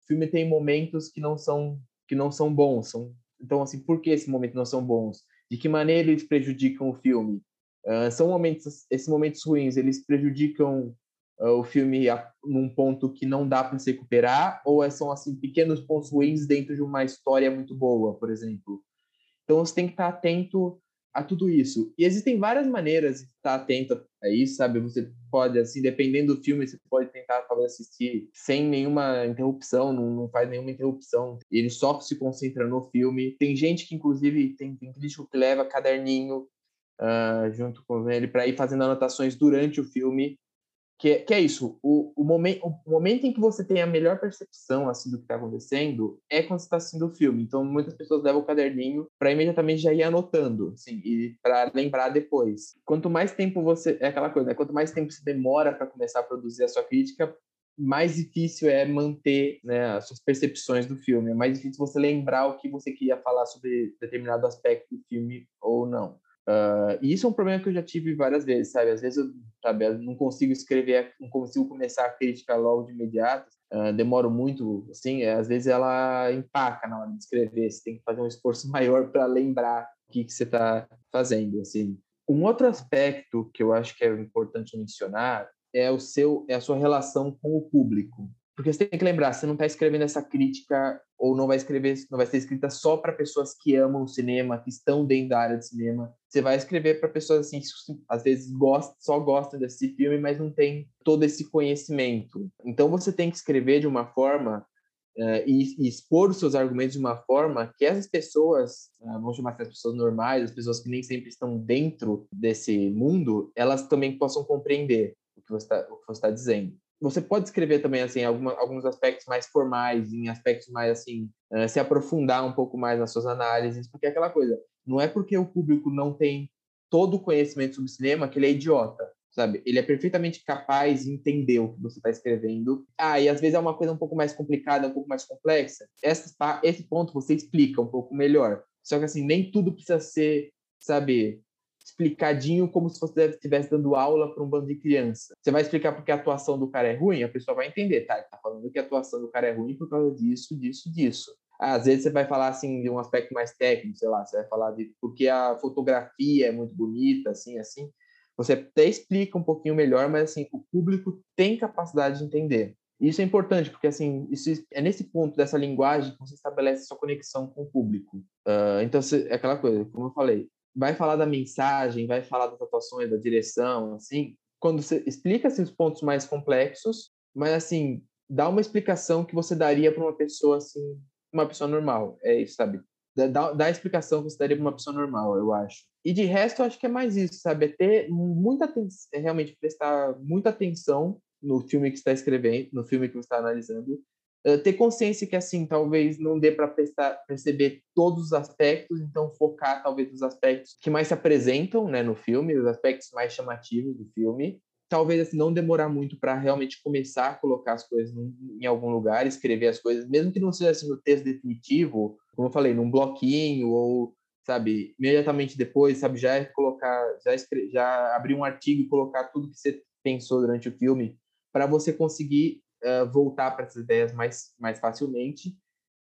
[SPEAKER 3] O filme tem momentos que não são que não são bons. São, então, assim, por que esses momentos não são bons? De que maneira eles prejudicam o filme? Uh, são momentos, esses momentos ruins, eles prejudicam o filme num ponto que não dá para se recuperar, ou é, são assim pequenos pontos ruins dentro de uma história muito boa, por exemplo. Então você tem que estar atento a tudo isso. E existem várias maneiras de estar atento a isso, sabe? Você pode, assim, dependendo do filme, você pode tentar talvez assistir sem nenhuma interrupção, não, não faz nenhuma interrupção. Ele só se concentra no filme. Tem gente que, inclusive, tem, tem crítico que leva caderninho uh, junto com ele para ir fazendo anotações durante o filme que é, que é isso, o, o, momento, o momento em que você tem a melhor percepção assim do que está acontecendo é quando está assistindo o filme. Então, muitas pessoas levam o caderninho para imediatamente já ir anotando, assim, e para lembrar depois. Quanto mais tempo você. É aquela coisa, né? quanto mais tempo você demora para começar a produzir a sua crítica, mais difícil é manter né, as suas percepções do filme. É mais difícil você lembrar o que você queria falar sobre determinado aspecto do filme ou não. Uh, e isso é um problema que eu já tive várias vezes, sabe? Às vezes eu, sabe, eu não consigo escrever, não consigo começar a crítica logo de imediato, uh, demoro muito, assim, é, às vezes ela empaca na hora de escrever, você tem que fazer um esforço maior para lembrar o que, que você está fazendo, assim. Um outro aspecto que eu acho que é importante mencionar é o seu, é a sua relação com o público. Porque você tem que lembrar, você não está escrevendo essa crítica ou não vai escrever, não vai ser escrita só para pessoas que amam o cinema, que estão dentro da área de cinema. Você vai escrever para pessoas assim, que às vezes gostam, só gostam desse filme, mas não tem todo esse conhecimento. Então você tem que escrever de uma forma uh, e, e, expor os seus argumentos de uma forma que essas pessoas, uh, vamos chamar as pessoas normais, as pessoas que nem sempre estão dentro desse mundo, elas também possam compreender o que você está tá dizendo você pode escrever também assim alguma, alguns aspectos mais formais, em aspectos mais assim, uh, se aprofundar um pouco mais nas suas análises, porque é aquela coisa, não é porque o público não tem todo o conhecimento sobre cinema que ele é idiota. sabe? Ele é perfeitamente capaz de entender o que você está escrevendo. Ah, e às vezes é uma coisa um pouco mais complicada, um pouco mais complexa. Essa, esse ponto você explica um pouco melhor. Só que assim, nem tudo precisa ser, sabe, explicadinho como se você estivesse dando aula para um bando de criança. Você vai explicar porque a atuação do cara é ruim, a pessoa vai entender, tá? Ele tá falando que a atuação do cara é ruim por causa disso, disso, disso. Às vezes você vai falar assim de um aspecto mais técnico, sei lá, você vai falar de porque a fotografia é muito bonita, assim, assim. Você até explica um pouquinho melhor, mas assim, o público tem capacidade de entender. Isso é importante, porque assim, isso é nesse ponto dessa linguagem que você estabelece sua conexão com o público. Uh, então, é aquela coisa, como eu falei, vai falar da mensagem, vai falar das atuações, da direção, assim, quando você explica assim, os pontos mais complexos, mas assim, dá uma explicação que você daria para uma pessoa assim, uma pessoa normal. É isso, sabe? Dá, dá a explicação que você daria para uma pessoa normal, eu acho. E de resto, eu acho que é mais isso, sabe? É ter muita atenção, é realmente prestar muita atenção no filme que está escrevendo, no filme que você está analisando, ter consciência que assim talvez não dê para perceber todos os aspectos, então focar talvez nos aspectos que mais se apresentam, né, no filme, os aspectos mais chamativos do filme. Talvez assim, não demorar muito para realmente começar a colocar as coisas em algum lugar, escrever as coisas, mesmo que não seja assim no texto definitivo, como eu falei, num bloquinho ou sabe, imediatamente depois, sabe, já é colocar, já, escre já abrir um artigo e colocar tudo que você pensou durante o filme para você conseguir uh, voltar para essas ideias mais, mais facilmente.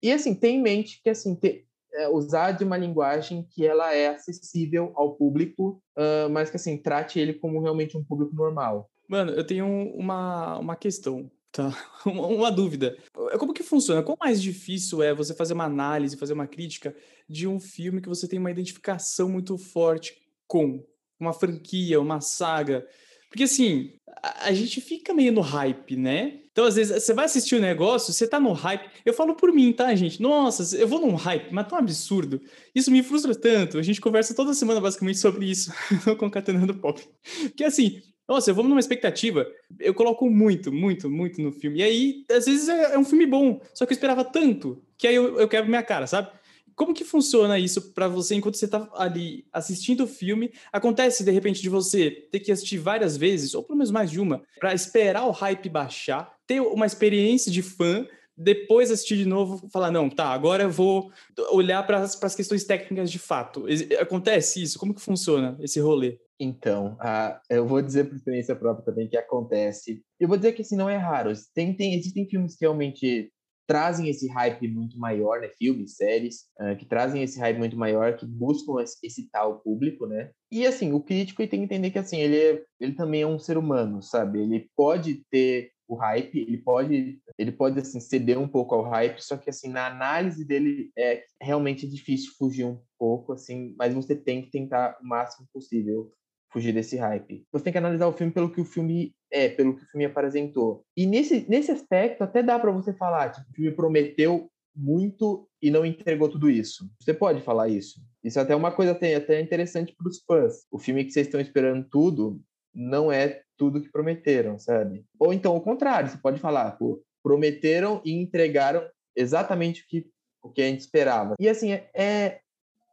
[SPEAKER 3] E, assim, ter em mente que, assim, ter, uh, usar de uma linguagem que ela é acessível ao público, uh, mas que, assim, trate ele como realmente um público normal.
[SPEAKER 1] Mano, eu tenho uma, uma questão, tá? uma, uma dúvida. Como que funciona? Qual mais difícil é você fazer uma análise, fazer uma crítica de um filme que você tem uma identificação muito forte com? Uma franquia, uma saga porque assim, a, gente fica meio no hype, né? Então, às vezes, você vai assistir o um negócio, você tá no hype. Eu falo por mim, tá, gente? Nossa, eu vou num hype, mas tão absurdo. Isso me frustra tanto. A gente conversa toda semana, basicamente, sobre isso, no Concatenando Pop. Porque assim, nossa, eu vou numa expectativa. Eu coloco muito, muito, muito no filme. E aí, às vezes, é, é um filme bom. Só que eu esperava tanto que aí eu, eu quebro minha cara, sabe? Como que funciona isso para você enquanto você está ali assistindo o filme? Acontece de repente de você ter que assistir várias vezes, ou pelo menos mais de uma, para esperar o hype baixar, ter uma experiência de fã, depois assistir de novo, falar não, tá, agora eu vou olhar para as questões técnicas de fato. Acontece isso? Como que funciona esse rolê?
[SPEAKER 3] Então, uh, eu vou dizer por experiência própria também que acontece. Eu vou dizer que assim, não é raro. Tem, tem, existem filmes que realmente trazem esse hype muito maior, né? Filmes, séries, uh, que trazem esse hype muito maior, que buscam excitar o público, né? E assim, o crítico tem que entender que assim, ele, é, ele também é um ser humano, sabe? Ele pode ter o hype, ele pode, ele pode assim ceder um pouco ao hype, só que assim na análise dele é realmente difícil fugir um pouco assim, mas você tem que tentar o máximo possível fugir desse hype. Você tem que analisar o filme pelo que o filme é, pelo que o filme apresentou. E nesse, nesse aspecto, até dá para você falar, tipo, o filme prometeu muito e não entregou tudo isso. Você pode falar isso. Isso é até uma coisa até interessante para os fãs. O filme que vocês estão esperando tudo não é tudo que prometeram, sabe? Ou então o contrário, você pode falar, pô, prometeram e entregaram exatamente o que, o que a gente esperava. E assim, é,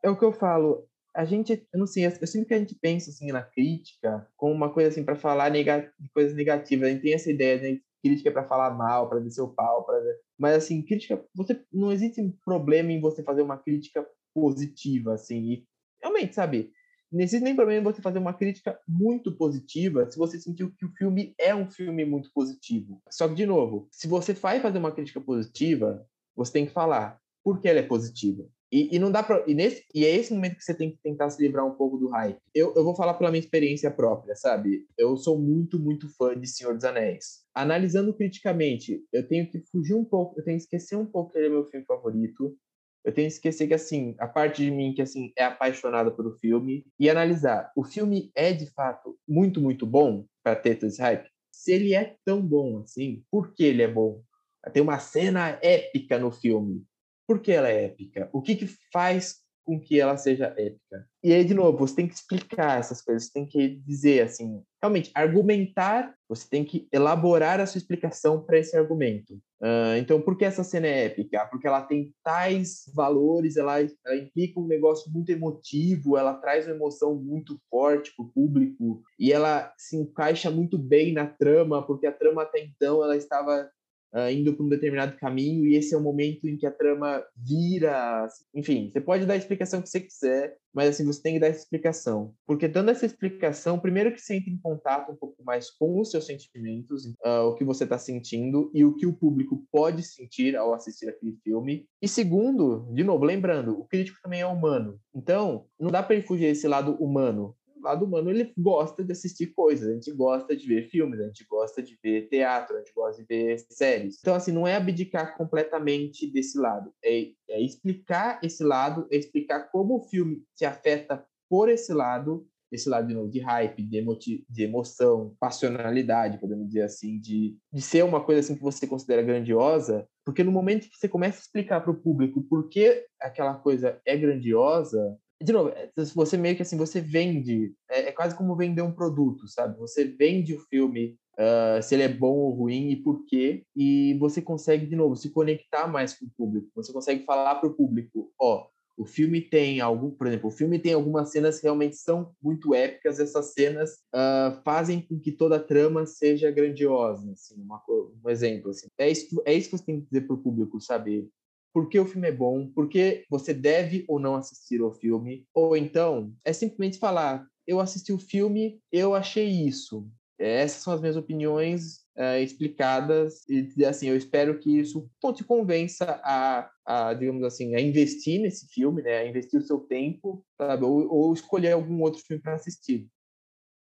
[SPEAKER 3] é, o que eu falo, a gente, eu não sei, eu sinto que a gente pensa assim na crítica como uma coisa assim para falar nega, coisas negativas. A gente tem essa ideia de crítica para falar mal, para descer o pau, para mas assim, crítica, você não existe problema em você fazer uma crítica positiva assim. E realmente, sabe? Não existe nem problema em você fazer uma crítica muito positiva se você sentiu que o filme é um filme muito positivo. Só que de novo, se você vai fazer uma crítica positiva, você tem que falar por que ela é positiva. E, e não dá para e nesse e é esse momento que você tem que tentar se livrar um pouco do hype. Eu, eu vou falar pela minha experiência própria, sabe? Eu sou muito muito fã de Senhor dos Anéis. Analisando criticamente, eu tenho que fugir um pouco, eu tenho que esquecer um pouco que ele é meu filme favorito. Eu tenho que esquecer que assim, a parte de mim que assim é apaixonada pelo filme e analisar, o filme é de fato muito muito bom para ter esse hype. Se ele é tão bom assim, por que ele é bom? Tem uma cena épica no filme por que ela é épica? O que, que faz com que ela seja épica. E aí, de novo, você tem que explicar essas coisas, você tem que dizer assim, realmente, argumentar, você tem que elaborar a sua explicação para esse argumento. Uh, então, por que essa cena é épica? Porque ela tem tais valores, ela, ela implica um negócio muito emotivo, ela traz uma emoção muito forte para o público e ela se encaixa muito bem na trama, porque a trama até então ela estava uh, indo para um determinado caminho e esse é o momento em que a trama vira. Enfim, você pode dar a explicação que você quiser, mas assim, você tem que dar essa explicação. Porque dando essa explicação, primeiro que você entra em contato um pouco mais com os seus sentimentos, uh, o que você está sentindo e o que o público pode sentir ao assistir aquele filme. E segundo, de novo, lembrando, o crítico também é humano. Então, não dá para ele fugir desse lado humano lado humano ele gosta de assistir coisas, a gente gosta de ver filmes, a gente gosta de ver teatro, a gente gosta de ver séries. Então, assim, não é abdicar completamente desse lado, é, é explicar esse lado, é explicar como o filme se afeta por esse lado esse lado de, novo, de hype, de, emoti de emoção, passionalidade, podemos dizer assim, de, de ser uma coisa assim que você considera grandiosa, porque no momento que você começa a explicar para o público por que aquela coisa é grandiosa, de novo, é, você meio que assim, você vende, é, é quase como vender um produto, sabe? Você vende o filme, uh, se ele é bom ou ruim e por quê, e você consegue, de novo, se conectar mais com o público. Você consegue falar para o público, ó, o filme tem algo, por exemplo, o filme tem algumas cenas que realmente são muito épicas. Essas cenas uh, fazem com que toda a trama seja grandiosa, assim, uma, um exemplo. Assim. É, isso, é isso que você tem que dizer para o público, sabe? Por que o filme é bom, por que você deve ou não assistir ao filme, ou então é simplesmente falar: eu assisti o filme, eu achei isso. Essas são as minhas opiniões é, explicadas e assim eu espero que isso te convença a, a, digamos assim a investir nesse filme né a investir o seu tempo sabe? Ou, ou escolher algum outro filme para assistir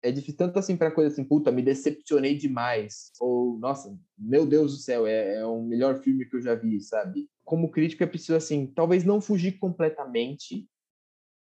[SPEAKER 3] é difícil tanto assim para coisa assim, puta, me decepcionei demais. Ou, nossa, meu Deus do céu, é, é o melhor filme que eu já vi, sabe? Como crítico é preciso, assim, talvez não fugir completamente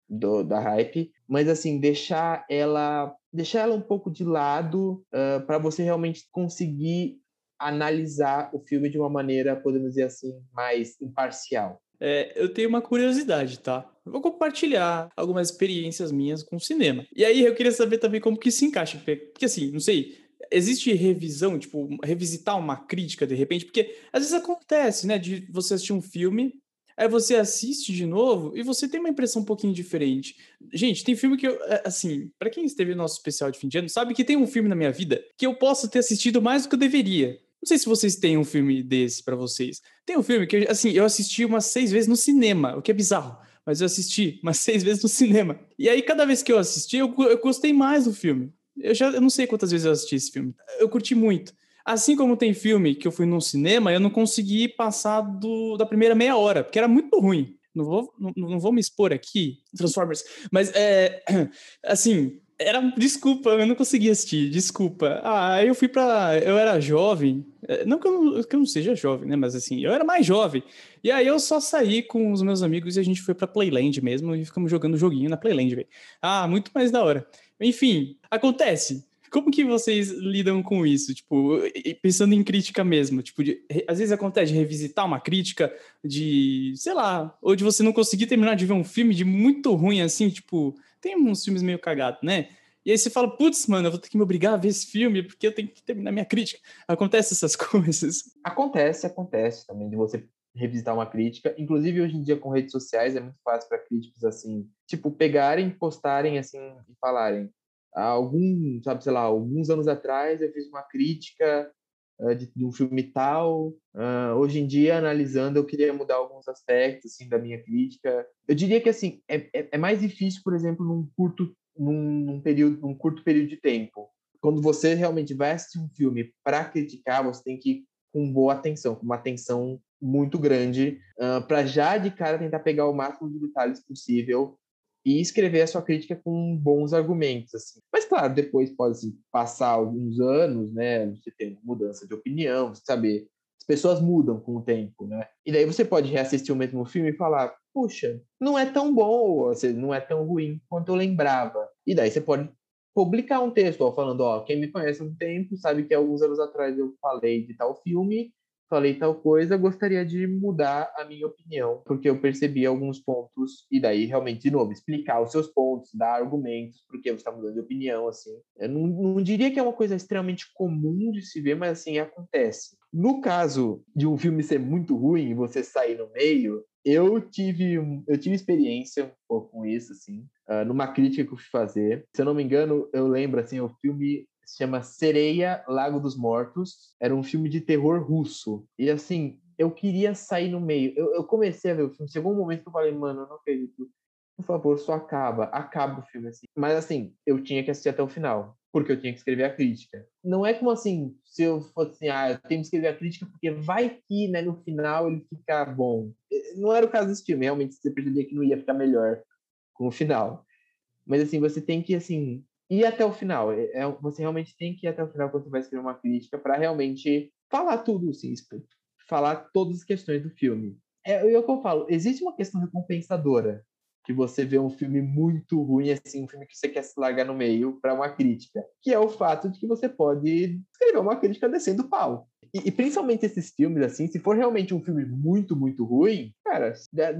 [SPEAKER 3] do, da hype, mas, assim, deixar ela, deixar ela um pouco de lado uh, para você realmente conseguir analisar o filme de uma maneira, podemos dizer assim, mais imparcial.
[SPEAKER 1] É, eu tenho uma curiosidade, tá? vou compartilhar algumas experiências minhas com cinema. E aí eu queria saber também como que se encaixa, porque assim, não sei, existe revisão, tipo, revisitar uma crítica de repente, porque às vezes acontece, né, de você assistir um filme, aí você assiste de novo e você tem uma impressão um pouquinho diferente. Gente, tem filme que eu, é, assim, para quem esteve no nosso especial de fim de ano, sabe que tem um filme na minha vida que eu posso ter assistido mais do que eu deveria. Não sei se vocês têm um filme desse para vocês. Tem um filme que, assim, eu assisti umas seis vezes no cinema, o que é bizarro mas eu assisti umas seis vezes no cinema. E aí, cada vez que eu assisti, eu, eu gostei mais do filme. Eu já eu não sei quantas vezes eu assisti esse filme. Eu curti muito. Assim como tem filme que eu fui no cinema, eu não consegui passar do, da primeira meia hora, porque era muito ruim. Não vou, não, não vou me expor aqui, Transformers, mas é assim, era desculpa, eu não conseguia assistir, desculpa. Ah, eu fui para, eu era jovem, é, não que eu não, que eu não seja jovem, né, mas assim, eu era mais jovem. E aí eu só saí com os meus amigos e a gente foi para Playland mesmo e ficamos jogando joguinho na Playland, velho. Ah, muito mais da hora. Enfim, acontece. Como que vocês lidam com isso? Tipo, pensando em crítica mesmo, tipo, de, às vezes acontece de revisitar uma crítica de, sei lá, ou de você não conseguir terminar de ver um filme de muito ruim assim, tipo, tem uns filmes meio cagados, né? E aí você fala, putz, mano, eu vou ter que me obrigar a ver esse filme porque eu tenho que terminar minha crítica. Acontece essas coisas?
[SPEAKER 3] Acontece, acontece também de você revisitar uma crítica. Inclusive, hoje em dia, com redes sociais, é muito fácil para críticos, assim, tipo, pegarem, postarem, assim, e falarem. Algum, sabe, sei lá, alguns anos atrás eu fiz uma crítica uh, de, de, um filme tal. Uh, hoje em dia, analisando, eu queria mudar alguns aspectos, assim, da minha crítica. Eu diria que, assim, é, é, é mais difícil, por exemplo, num curto, num, num, período, num curto período de tempo. Quando você realmente vai assistir um filme para criticar, você tem que ir com boa atenção, com uma atenção muito grande, uh, para já de cara tentar pegar o máximo de detalhes possível e escrever a sua crítica com bons argumentos, assim. Mas claro, depois pode passar alguns anos, né? Você tem mudança de opinião, você saber as pessoas mudam com o tempo, né? E daí você pode reassistir o mesmo filme e falar, puxa, não é tão bom, não é tão ruim quanto eu lembrava. E daí você pode publicar um texto, ó, falando, ó, quem me conhece há um tempo sabe que alguns anos atrás eu falei de tal filme falei tal coisa, gostaria de mudar a minha opinião, porque eu percebi alguns pontos, e daí realmente, de novo, explicar os seus pontos, dar argumentos, porque você está mudando de opinião, assim. Eu não, não diria que é uma coisa extremamente comum de se ver, mas assim, acontece. No caso de um filme ser muito ruim e você sair no meio, eu tive, eu tive experiência com isso, assim, uh, numa crítica que eu fui fazer. Se eu não me engano, eu lembro, assim, o filme se chama Sereia, Lago dos Mortos. Era um filme de terror russo. E assim, eu queria sair no meio. Eu, eu comecei a ver o filme, chegou um momento que eu falei, mano, eu não acredito. Por favor, só acaba. Acaba o filme assim. Mas assim, eu tinha que assistir até o final. Porque eu tinha que escrever a crítica. Não é como assim, se eu fosse assim, ah, eu tenho que escrever a crítica porque vai que, né, no final ele fica bom. Não era o caso desse filme. Realmente você percebia que não ia ficar melhor com o final. Mas assim, você tem que, assim, ir até o final. É, é, você realmente tem que ir até o final quando você vai escrever uma crítica para realmente falar tudo, assim, falar todas as questões do filme. É, é o que eu falo, existe uma questão recompensadora que você vê um filme muito ruim, assim, um filme que você quer se largar no meio para uma crítica, que é o fato de que você pode escrever uma crítica descendo pau. E, e, principalmente esses filmes, assim, se for realmente um filme muito, muito ruim, cara,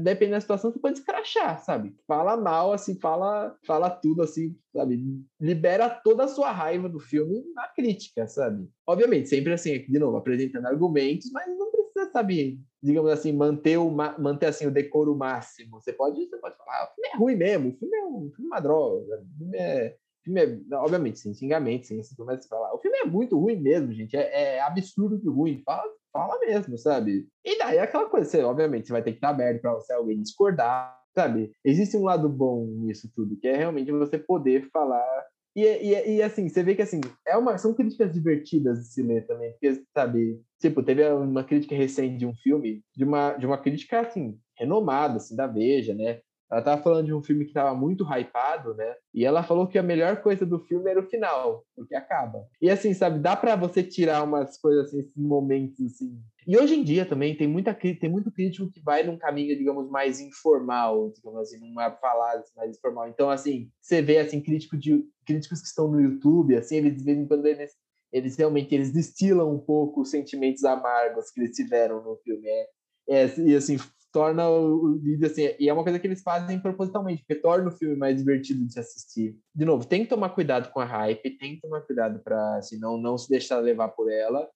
[SPEAKER 3] dependendo da situação, você pode escrachar, sabe? Fala mal, assim, fala, fala tudo, assim, sabe? Libera toda a sua raiva do filme na crítica, sabe? Obviamente, sempre assim, de novo, apresentando argumentos, mas não precisa, sabe, digamos assim, manter o, manter, assim, o decoro máximo. Você pode, você pode falar, ah, o filme é ruim mesmo, o filme é, um, filme é uma droga, o filme é filme é, obviamente, sem xingamento, sem começa a falar. O filme é muito ruim mesmo, gente. É, é absurdo de ruim. Fala, fala mesmo, sabe? E daí é aquela coisa, você, obviamente, você vai ter que estar aberto para você alguém discordar, sabe? Existe um lado bom nisso tudo, que é realmente você poder falar. E, e, e assim, você vê que assim, é uma, são críticas divertidas de se ler também, porque, sabe, tipo, teve uma crítica recente de um filme, de uma, de uma crítica, assim, renomada, assim, da Veja, né? Ela tava falando de um filme que tava muito hypado, né? E ela falou que a melhor coisa do filme era o final, porque acaba. E assim, sabe, dá para você tirar umas coisas assim, esses momentos assim. E hoje em dia também tem muita tem muito crítico que vai num caminho, digamos, mais informal, digamos assim, numa falada mais informal. Então, assim, você vê assim crítico de críticos que estão no YouTube, assim, eles de vez em quando eles eles realmente eles destilam um pouco os sentimentos amargos que eles tiveram no filme. É, é, e assim, torna o vídeo assim, e é uma coisa que eles fazem propositalmente, porque torna o filme mais divertido de se assistir. De novo, tem que tomar cuidado com a hype, tem que tomar cuidado para assim, não, não se deixar levar por ela,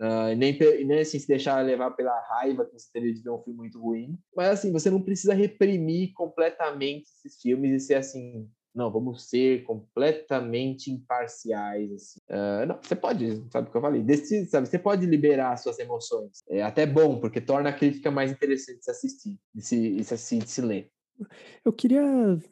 [SPEAKER 3] uh, nem, nem assim, se deixar levar pela raiva que você teria de ver um filme muito ruim. Mas assim, você não precisa reprimir completamente esses filmes e ser assim, não, vamos ser completamente imparciais. Assim. Uh, não, você pode, sabe o que eu falei? Decide, sabe? Você pode liberar suas emoções. É até bom, porque torna a crítica mais interessante de se assistir, de se, de se, de se ler.
[SPEAKER 4] Eu queria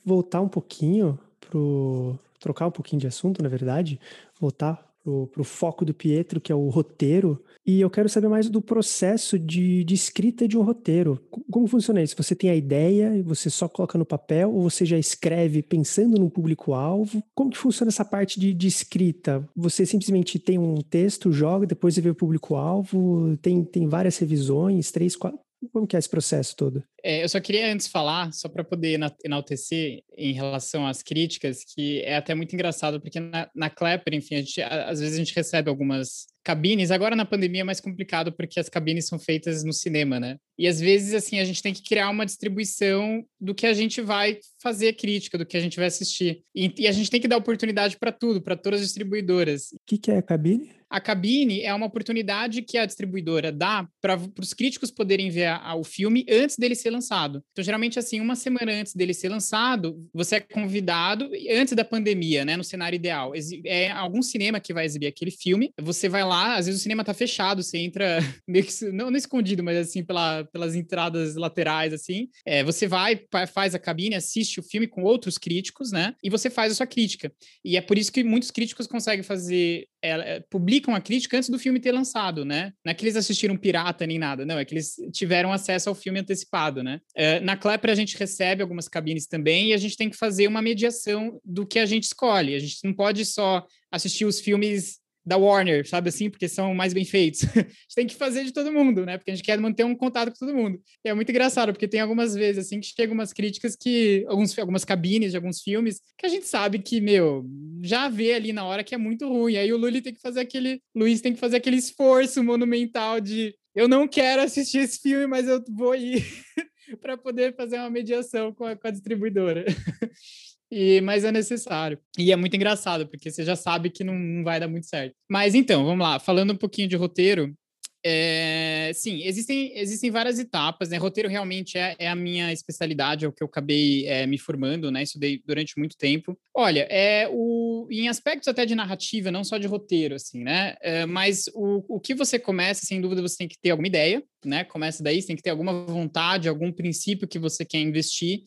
[SPEAKER 4] voltar um pouquinho pro trocar um pouquinho de assunto, na verdade, voltar para o foco do Pietro, que é o roteiro, e eu quero saber mais do processo de, de, escrita de um roteiro. Como funciona isso? Você tem a ideia e você só coloca no papel, ou você já escreve pensando no público-alvo? Como que funciona essa parte de, de, escrita? Você simplesmente tem um texto, joga, depois você vê o público-alvo, tem, tem várias revisões, três, quatro, como que é esse processo todo?
[SPEAKER 2] É, eu só queria antes falar, só para poder enaltecer em relação às críticas, que é até muito engraçado, porque na, na Clapper, enfim, gente, às vezes a gente recebe algumas cabines. Agora na pandemia é mais complicado porque as cabines são feitas no cinema, né? E às vezes assim a gente tem que criar uma distribuição do que a gente vai fazer crítica, do que a gente vai assistir. E, e a gente tem que dar oportunidade para tudo, para todas as distribuidoras.
[SPEAKER 4] O que, que é a cabine?
[SPEAKER 2] A cabine é uma oportunidade que a distribuidora dá para os críticos poderem ver a, o filme antes dele ser lançado. Então, geralmente, assim, uma semana antes dele ser lançado, você é convidado, antes da pandemia, né, no cenário ideal. É algum cinema que vai exibir aquele filme, você vai lá, às vezes o cinema tá fechado, você entra meio que, não, não escondido, mas assim, pela, pelas entradas laterais, assim. É, você vai, faz a cabine, assiste o filme com outros críticos, né, e você faz a sua crítica. E é por isso que muitos críticos conseguem fazer, é, publicam a crítica antes do filme ter lançado, né? Não é que eles assistiram pirata nem nada, não, é que eles tiveram acesso ao filme antecipado, né? É, na Clapper a gente recebe algumas cabines também e a gente tem que fazer uma mediação do que a gente escolhe. A gente não pode só assistir os filmes da Warner, sabe assim? Porque são mais bem feitos. a gente tem que fazer de todo mundo, né? Porque a gente quer manter um contato com todo mundo. E é muito engraçado, porque tem algumas vezes, assim, que chegam umas críticas que... Alguns, algumas cabines de alguns filmes que a gente sabe que, meu, já vê ali na hora que é muito ruim. Aí o Luli tem que fazer aquele... Luiz tem que fazer aquele esforço monumental de eu não quero assistir esse filme, mas eu vou ir para poder fazer uma mediação com a, com a distribuidora. E, mas é necessário. E é muito engraçado, porque você já sabe que não, não vai dar muito certo. Mas então, vamos lá. Falando um pouquinho de roteiro, é, sim, existem, existem várias etapas, né? Roteiro realmente é, é a minha especialidade, é o que eu acabei é, me formando, né? Estudei durante muito tempo. Olha, é o, em aspectos até de narrativa, não só de roteiro, assim, né? É, mas o, o que você começa, sem dúvida, você tem que ter alguma ideia, né? Começa daí, você tem que ter alguma vontade, algum princípio que você quer investir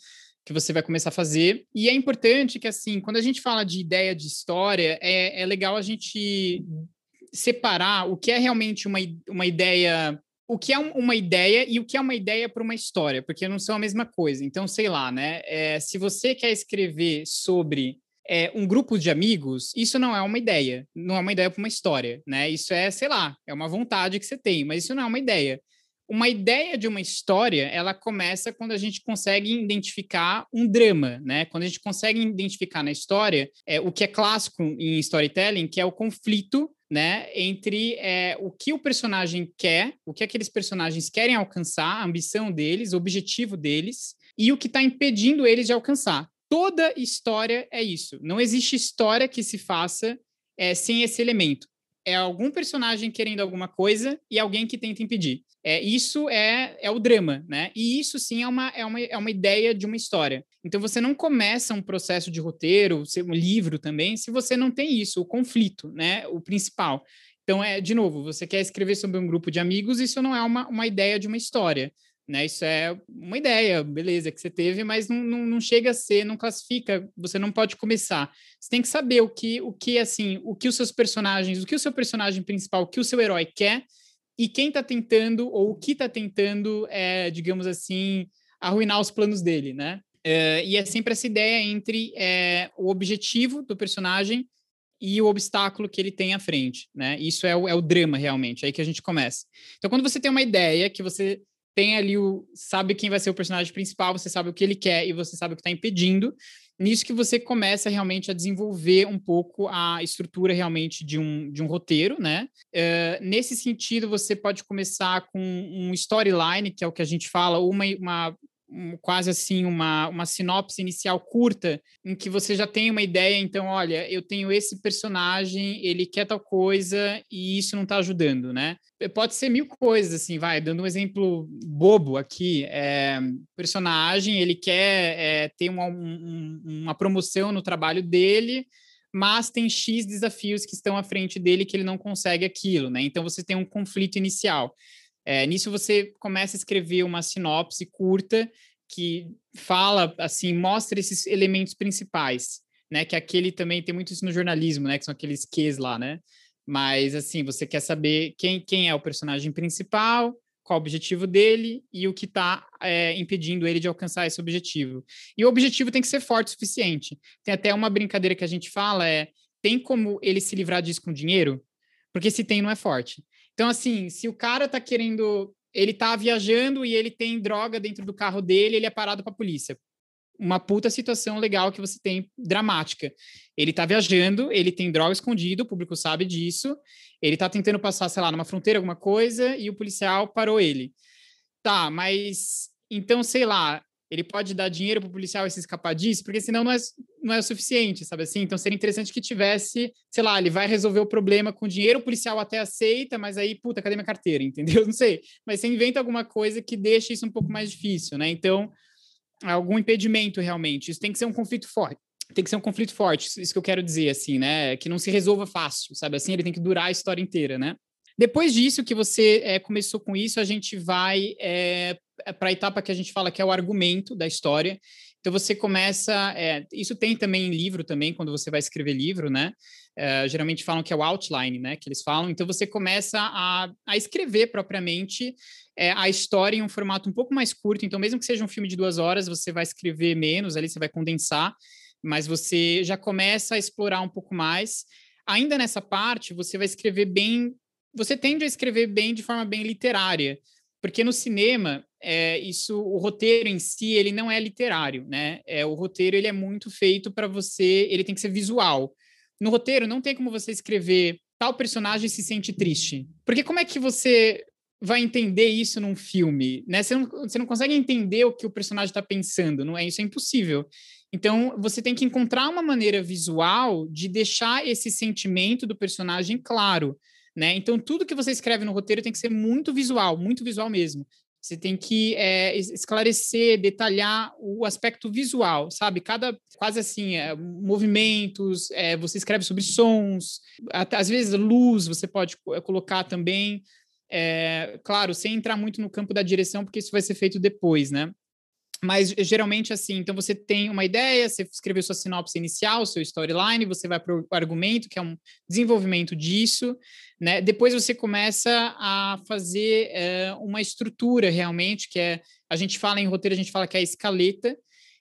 [SPEAKER 2] que você vai começar a fazer. E é importante que, assim, quando a gente fala de ideia de história, é, é legal a gente separar o que é realmente uma, uma ideia o que é uma ideia e o que é uma ideia para uma história, porque não são a mesma coisa. Então, sei lá, né? É, se você quer escrever sobre é, um grupo de amigos, isso não é uma ideia, não é uma ideia para uma história, né? Isso é, sei lá, é uma vontade que você tem, mas isso não é uma ideia. Uma ideia de uma história, ela começa quando a gente consegue identificar um drama, né? Quando a gente consegue identificar na história é, o que é clássico em storytelling, que é o conflito né, entre é, o que o personagem quer, o que aqueles personagens querem alcançar, a ambição deles, o objetivo deles, e o que está impedindo eles de alcançar. Toda história é isso. Não existe história que se faça é, sem esse elemento. É algum personagem querendo alguma coisa e alguém que tenta impedir. É, isso é, é o drama, né? E isso sim é uma, é, uma, é uma ideia de uma história. Então você não começa um processo de roteiro, um livro também, se você não tem isso, o conflito, né? O principal. Então, é, de novo, você quer escrever sobre um grupo de amigos, isso não é uma, uma ideia de uma história. Né? Isso é uma ideia, beleza, que você teve, mas não, não, não, chega a ser, não classifica, você não pode começar. Você tem que saber o que, o que assim, o que os seus personagens, o que o seu personagem principal, o que o seu herói quer, e quem está tentando, ou o que está tentando, é, digamos assim, arruinar os planos dele, né? É, e é sempre essa ideia entre é, o objetivo do personagem e o obstáculo que ele tem à frente, né? Isso é o, é o drama, realmente, é aí que a gente começa. Então, quando você tem uma ideia, que você tem ali o... sabe quem vai ser o personagem principal, você sabe o que ele quer e você sabe o que está impedindo, nisso que você começa realmente a desenvolver um pouco a estrutura realmente de um, de um roteiro, né? Uh, nesse sentido, você pode começar com um storyline, que é o que a gente fala, uma, uma quase assim uma, uma sinopse inicial curta, em que você já tem uma ideia, então, olha, eu tenho esse personagem, ele quer tal coisa e isso não está ajudando, né? Pode ser mil coisas, assim, vai, dando um exemplo bobo aqui, é, personagem, ele quer é, ter uma, um, uma promoção no trabalho dele, mas tem X desafios que estão à frente dele que ele não consegue aquilo, né? Então você tem um conflito inicial. É, nisso você começa a escrever uma sinopse curta que fala, assim, mostra esses elementos principais, né? Que aquele também tem muito isso no jornalismo, né? Que são aqueles Qs lá, né? Mas, assim, você quer saber quem, quem é o personagem principal, qual o objetivo dele e o que está é, impedindo ele de alcançar esse objetivo. E o objetivo tem que ser forte o suficiente. Tem até uma brincadeira que a gente fala, é, tem como ele se livrar disso com dinheiro? Porque se tem, não é forte. Então, assim, se o cara tá querendo. Ele tá viajando e ele tem droga dentro do carro dele, ele é parado pra polícia. Uma puta situação legal que você tem, dramática. Ele tá viajando, ele tem droga escondida, o público sabe disso. Ele tá tentando passar, sei lá, numa fronteira, alguma coisa, e o policial parou ele. Tá, mas então, sei lá, ele pode dar dinheiro para o policial e se escapar disso, porque senão não é, não é o suficiente, sabe assim? Então seria interessante que tivesse, sei lá, ele vai resolver o problema com dinheiro, o policial até aceita, mas aí, puta, cadê minha carteira? Entendeu? Não sei. Mas você inventa alguma coisa que deixe isso um pouco mais difícil, né? Então, algum impedimento realmente. Isso tem que ser um conflito forte. Tem que ser um conflito forte, isso que eu quero dizer, assim, né? Que não se resolva fácil, sabe assim? Ele tem que durar a história inteira, né? Depois disso, que você é, começou com isso, a gente vai é, para a etapa que a gente fala que é o argumento da história. Então você começa, é, isso tem também em livro também, quando você vai escrever livro, né? Geralmente falam que é o outline, né? Que eles falam. Então você começa a, a escrever propriamente a história em um formato um pouco mais curto. Então mesmo que seja um filme de duas horas, você vai escrever menos, ali você vai condensar, mas você já começa a explorar um pouco mais. Ainda nessa parte, você vai escrever bem você tende a escrever bem de forma bem literária, porque no cinema é, isso o roteiro em si ele não é literário, né? É o roteiro ele é muito feito para você, ele tem que ser visual. No roteiro não tem como você escrever tal personagem se sente triste, porque como é que você vai entender isso num filme, né? Você não, você não consegue entender o que o personagem está pensando, não é? Isso é impossível. Então, você tem que encontrar uma maneira visual de deixar esse sentimento do personagem claro, né? Então, tudo que você escreve no roteiro tem que ser muito visual, muito visual mesmo. Você tem que é, esclarecer, detalhar o aspecto visual, sabe? Cada, quase assim, é, movimentos, é, você escreve sobre sons, até, às vezes luz você pode colocar também. Claro, sem entrar muito no campo da direção, porque isso vai ser feito depois, né? Mas geralmente assim, então você tem uma ideia, você escreveu sua sinopse inicial, seu storyline, você vai para o argumento, que é um desenvolvimento disso, né? Depois você começa a fazer é, uma estrutura realmente, que é a gente fala em roteiro, a gente fala que é a escaleta.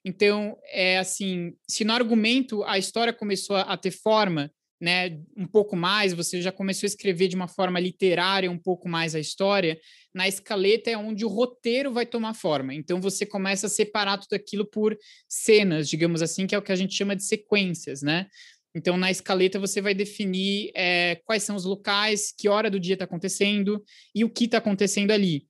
[SPEAKER 2] Então, é assim, se no argumento a história começou a ter forma, né, um pouco mais, você já começou a escrever de uma forma literária um pouco mais a história, na escaleta é onde o roteiro vai tomar forma. Então você começa a separar tudo aquilo por cenas, digamos assim, que é o que a gente chama de sequências, né? Então, na escaleta, você vai definir é, quais são os locais, que hora do dia está acontecendo e o que está acontecendo ali.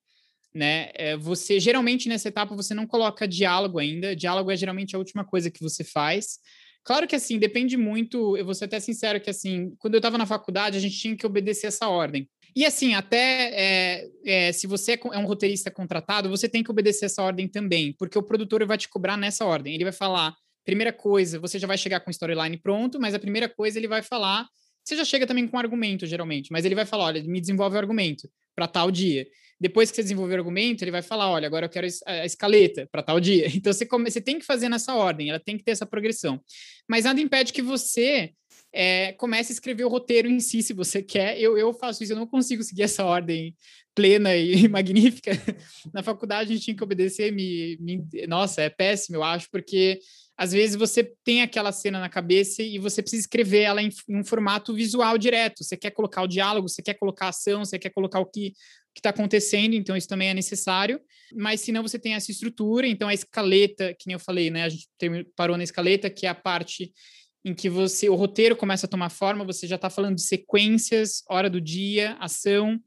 [SPEAKER 2] Né? É, você geralmente nessa etapa você não coloca diálogo ainda. Diálogo é geralmente a última coisa que você faz. Claro que assim, depende muito, eu vou ser até sincero que assim, quando eu estava na faculdade, a gente tinha que obedecer essa ordem. E assim, até é, é, se você é, é um roteirista contratado, você tem que obedecer essa ordem também, porque o produtor vai te cobrar nessa ordem. Ele vai falar, primeira coisa, você já vai chegar com storyline pronto, mas a primeira coisa ele vai falar, você já chega também com um argumento, geralmente, mas ele vai falar, olha, me desenvolve o argumento para tal dia. Depois que você desenvolver o argumento, ele vai falar: olha, agora eu quero a escaleta para tal dia. Então você, come, você tem que fazer nessa ordem, ela tem que ter essa progressão. Mas nada impede que você é, comece a escrever o roteiro em si, se você quer. Eu, eu faço isso, eu não consigo seguir essa ordem plena e magnífica. Na faculdade a gente tinha que obedecer, me, me, nossa, é péssimo, eu acho, porque às vezes você tem aquela cena na cabeça e você precisa escrever ela em, em um formato visual direto. Você quer colocar o diálogo, você quer colocar a ação, você quer colocar o que está acontecendo, então isso também é necessário. Mas se não, você tem essa estrutura, então a escaleta, que nem eu falei, né? A gente parou na escaleta, que é a parte em que você o roteiro começa a tomar forma, você já está falando de sequências, hora do dia, ação,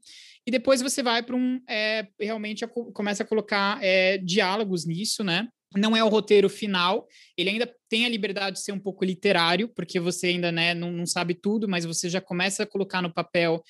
[SPEAKER 2] e depois você vai para um é, realmente começa a colocar é, diálogos nisso, né? Não é o roteiro final, ele ainda tem a liberdade de ser um pouco literário, porque você ainda né, não, não sabe tudo, mas você já começa a colocar no papel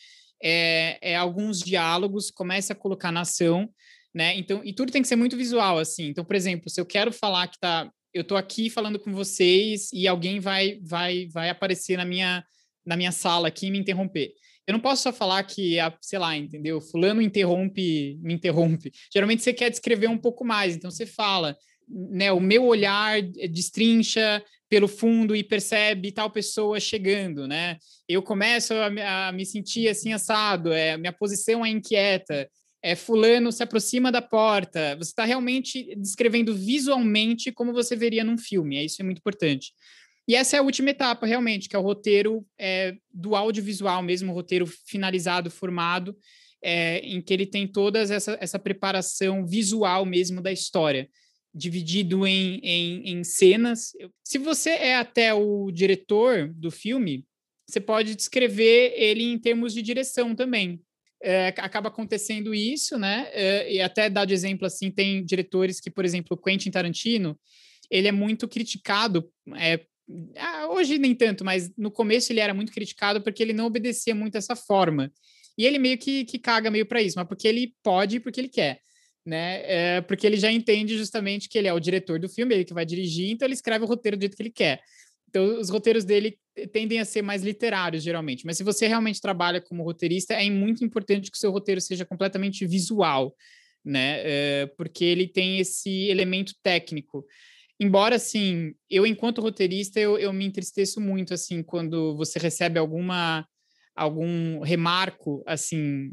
[SPEAKER 2] é, é, alguns diálogos, começa a colocar na ação, né? Então, e tudo tem que ser muito visual, assim. Então, por exemplo, se eu quero falar que tá, eu tô aqui falando com vocês e alguém vai vai vai aparecer na minha na minha sala aqui e me interromper. Eu não posso só falar que, sei lá, entendeu? Fulano interrompe, me interrompe. Geralmente você quer descrever um pouco mais, então você fala, né? O meu olhar destrincha pelo fundo e percebe tal pessoa chegando, né? Eu começo a, a me sentir assim assado, é, minha posição é inquieta, é fulano se aproxima da porta. Você está realmente descrevendo visualmente como você veria num filme. É isso é muito importante. E essa é a última etapa, realmente, que é o roteiro é, do audiovisual mesmo, o roteiro finalizado, formado, é, em que ele tem toda essa, essa preparação visual mesmo da história, dividido em, em, em cenas. Se você é até o diretor do filme, você pode descrever ele em termos de direção também. É, acaba acontecendo isso, né? É, e até dar de exemplo assim, tem diretores que, por exemplo, Quentin Tarantino, ele é muito criticado é, ah, hoje nem tanto, mas no começo ele era muito criticado porque ele não obedecia muito essa forma. E ele meio que, que caga meio para isso, mas porque ele pode, porque ele quer. Né? É, porque ele já entende justamente que ele é o diretor do filme, ele que vai dirigir, então ele escreve o roteiro do jeito que ele quer. Então, os roteiros dele tendem a ser mais literários, geralmente. Mas se você realmente trabalha como roteirista, é muito importante que o seu roteiro seja completamente visual, né? É, porque ele tem esse elemento técnico embora assim, eu enquanto roteirista eu, eu me entristeço muito assim quando você recebe alguma algum remarco assim,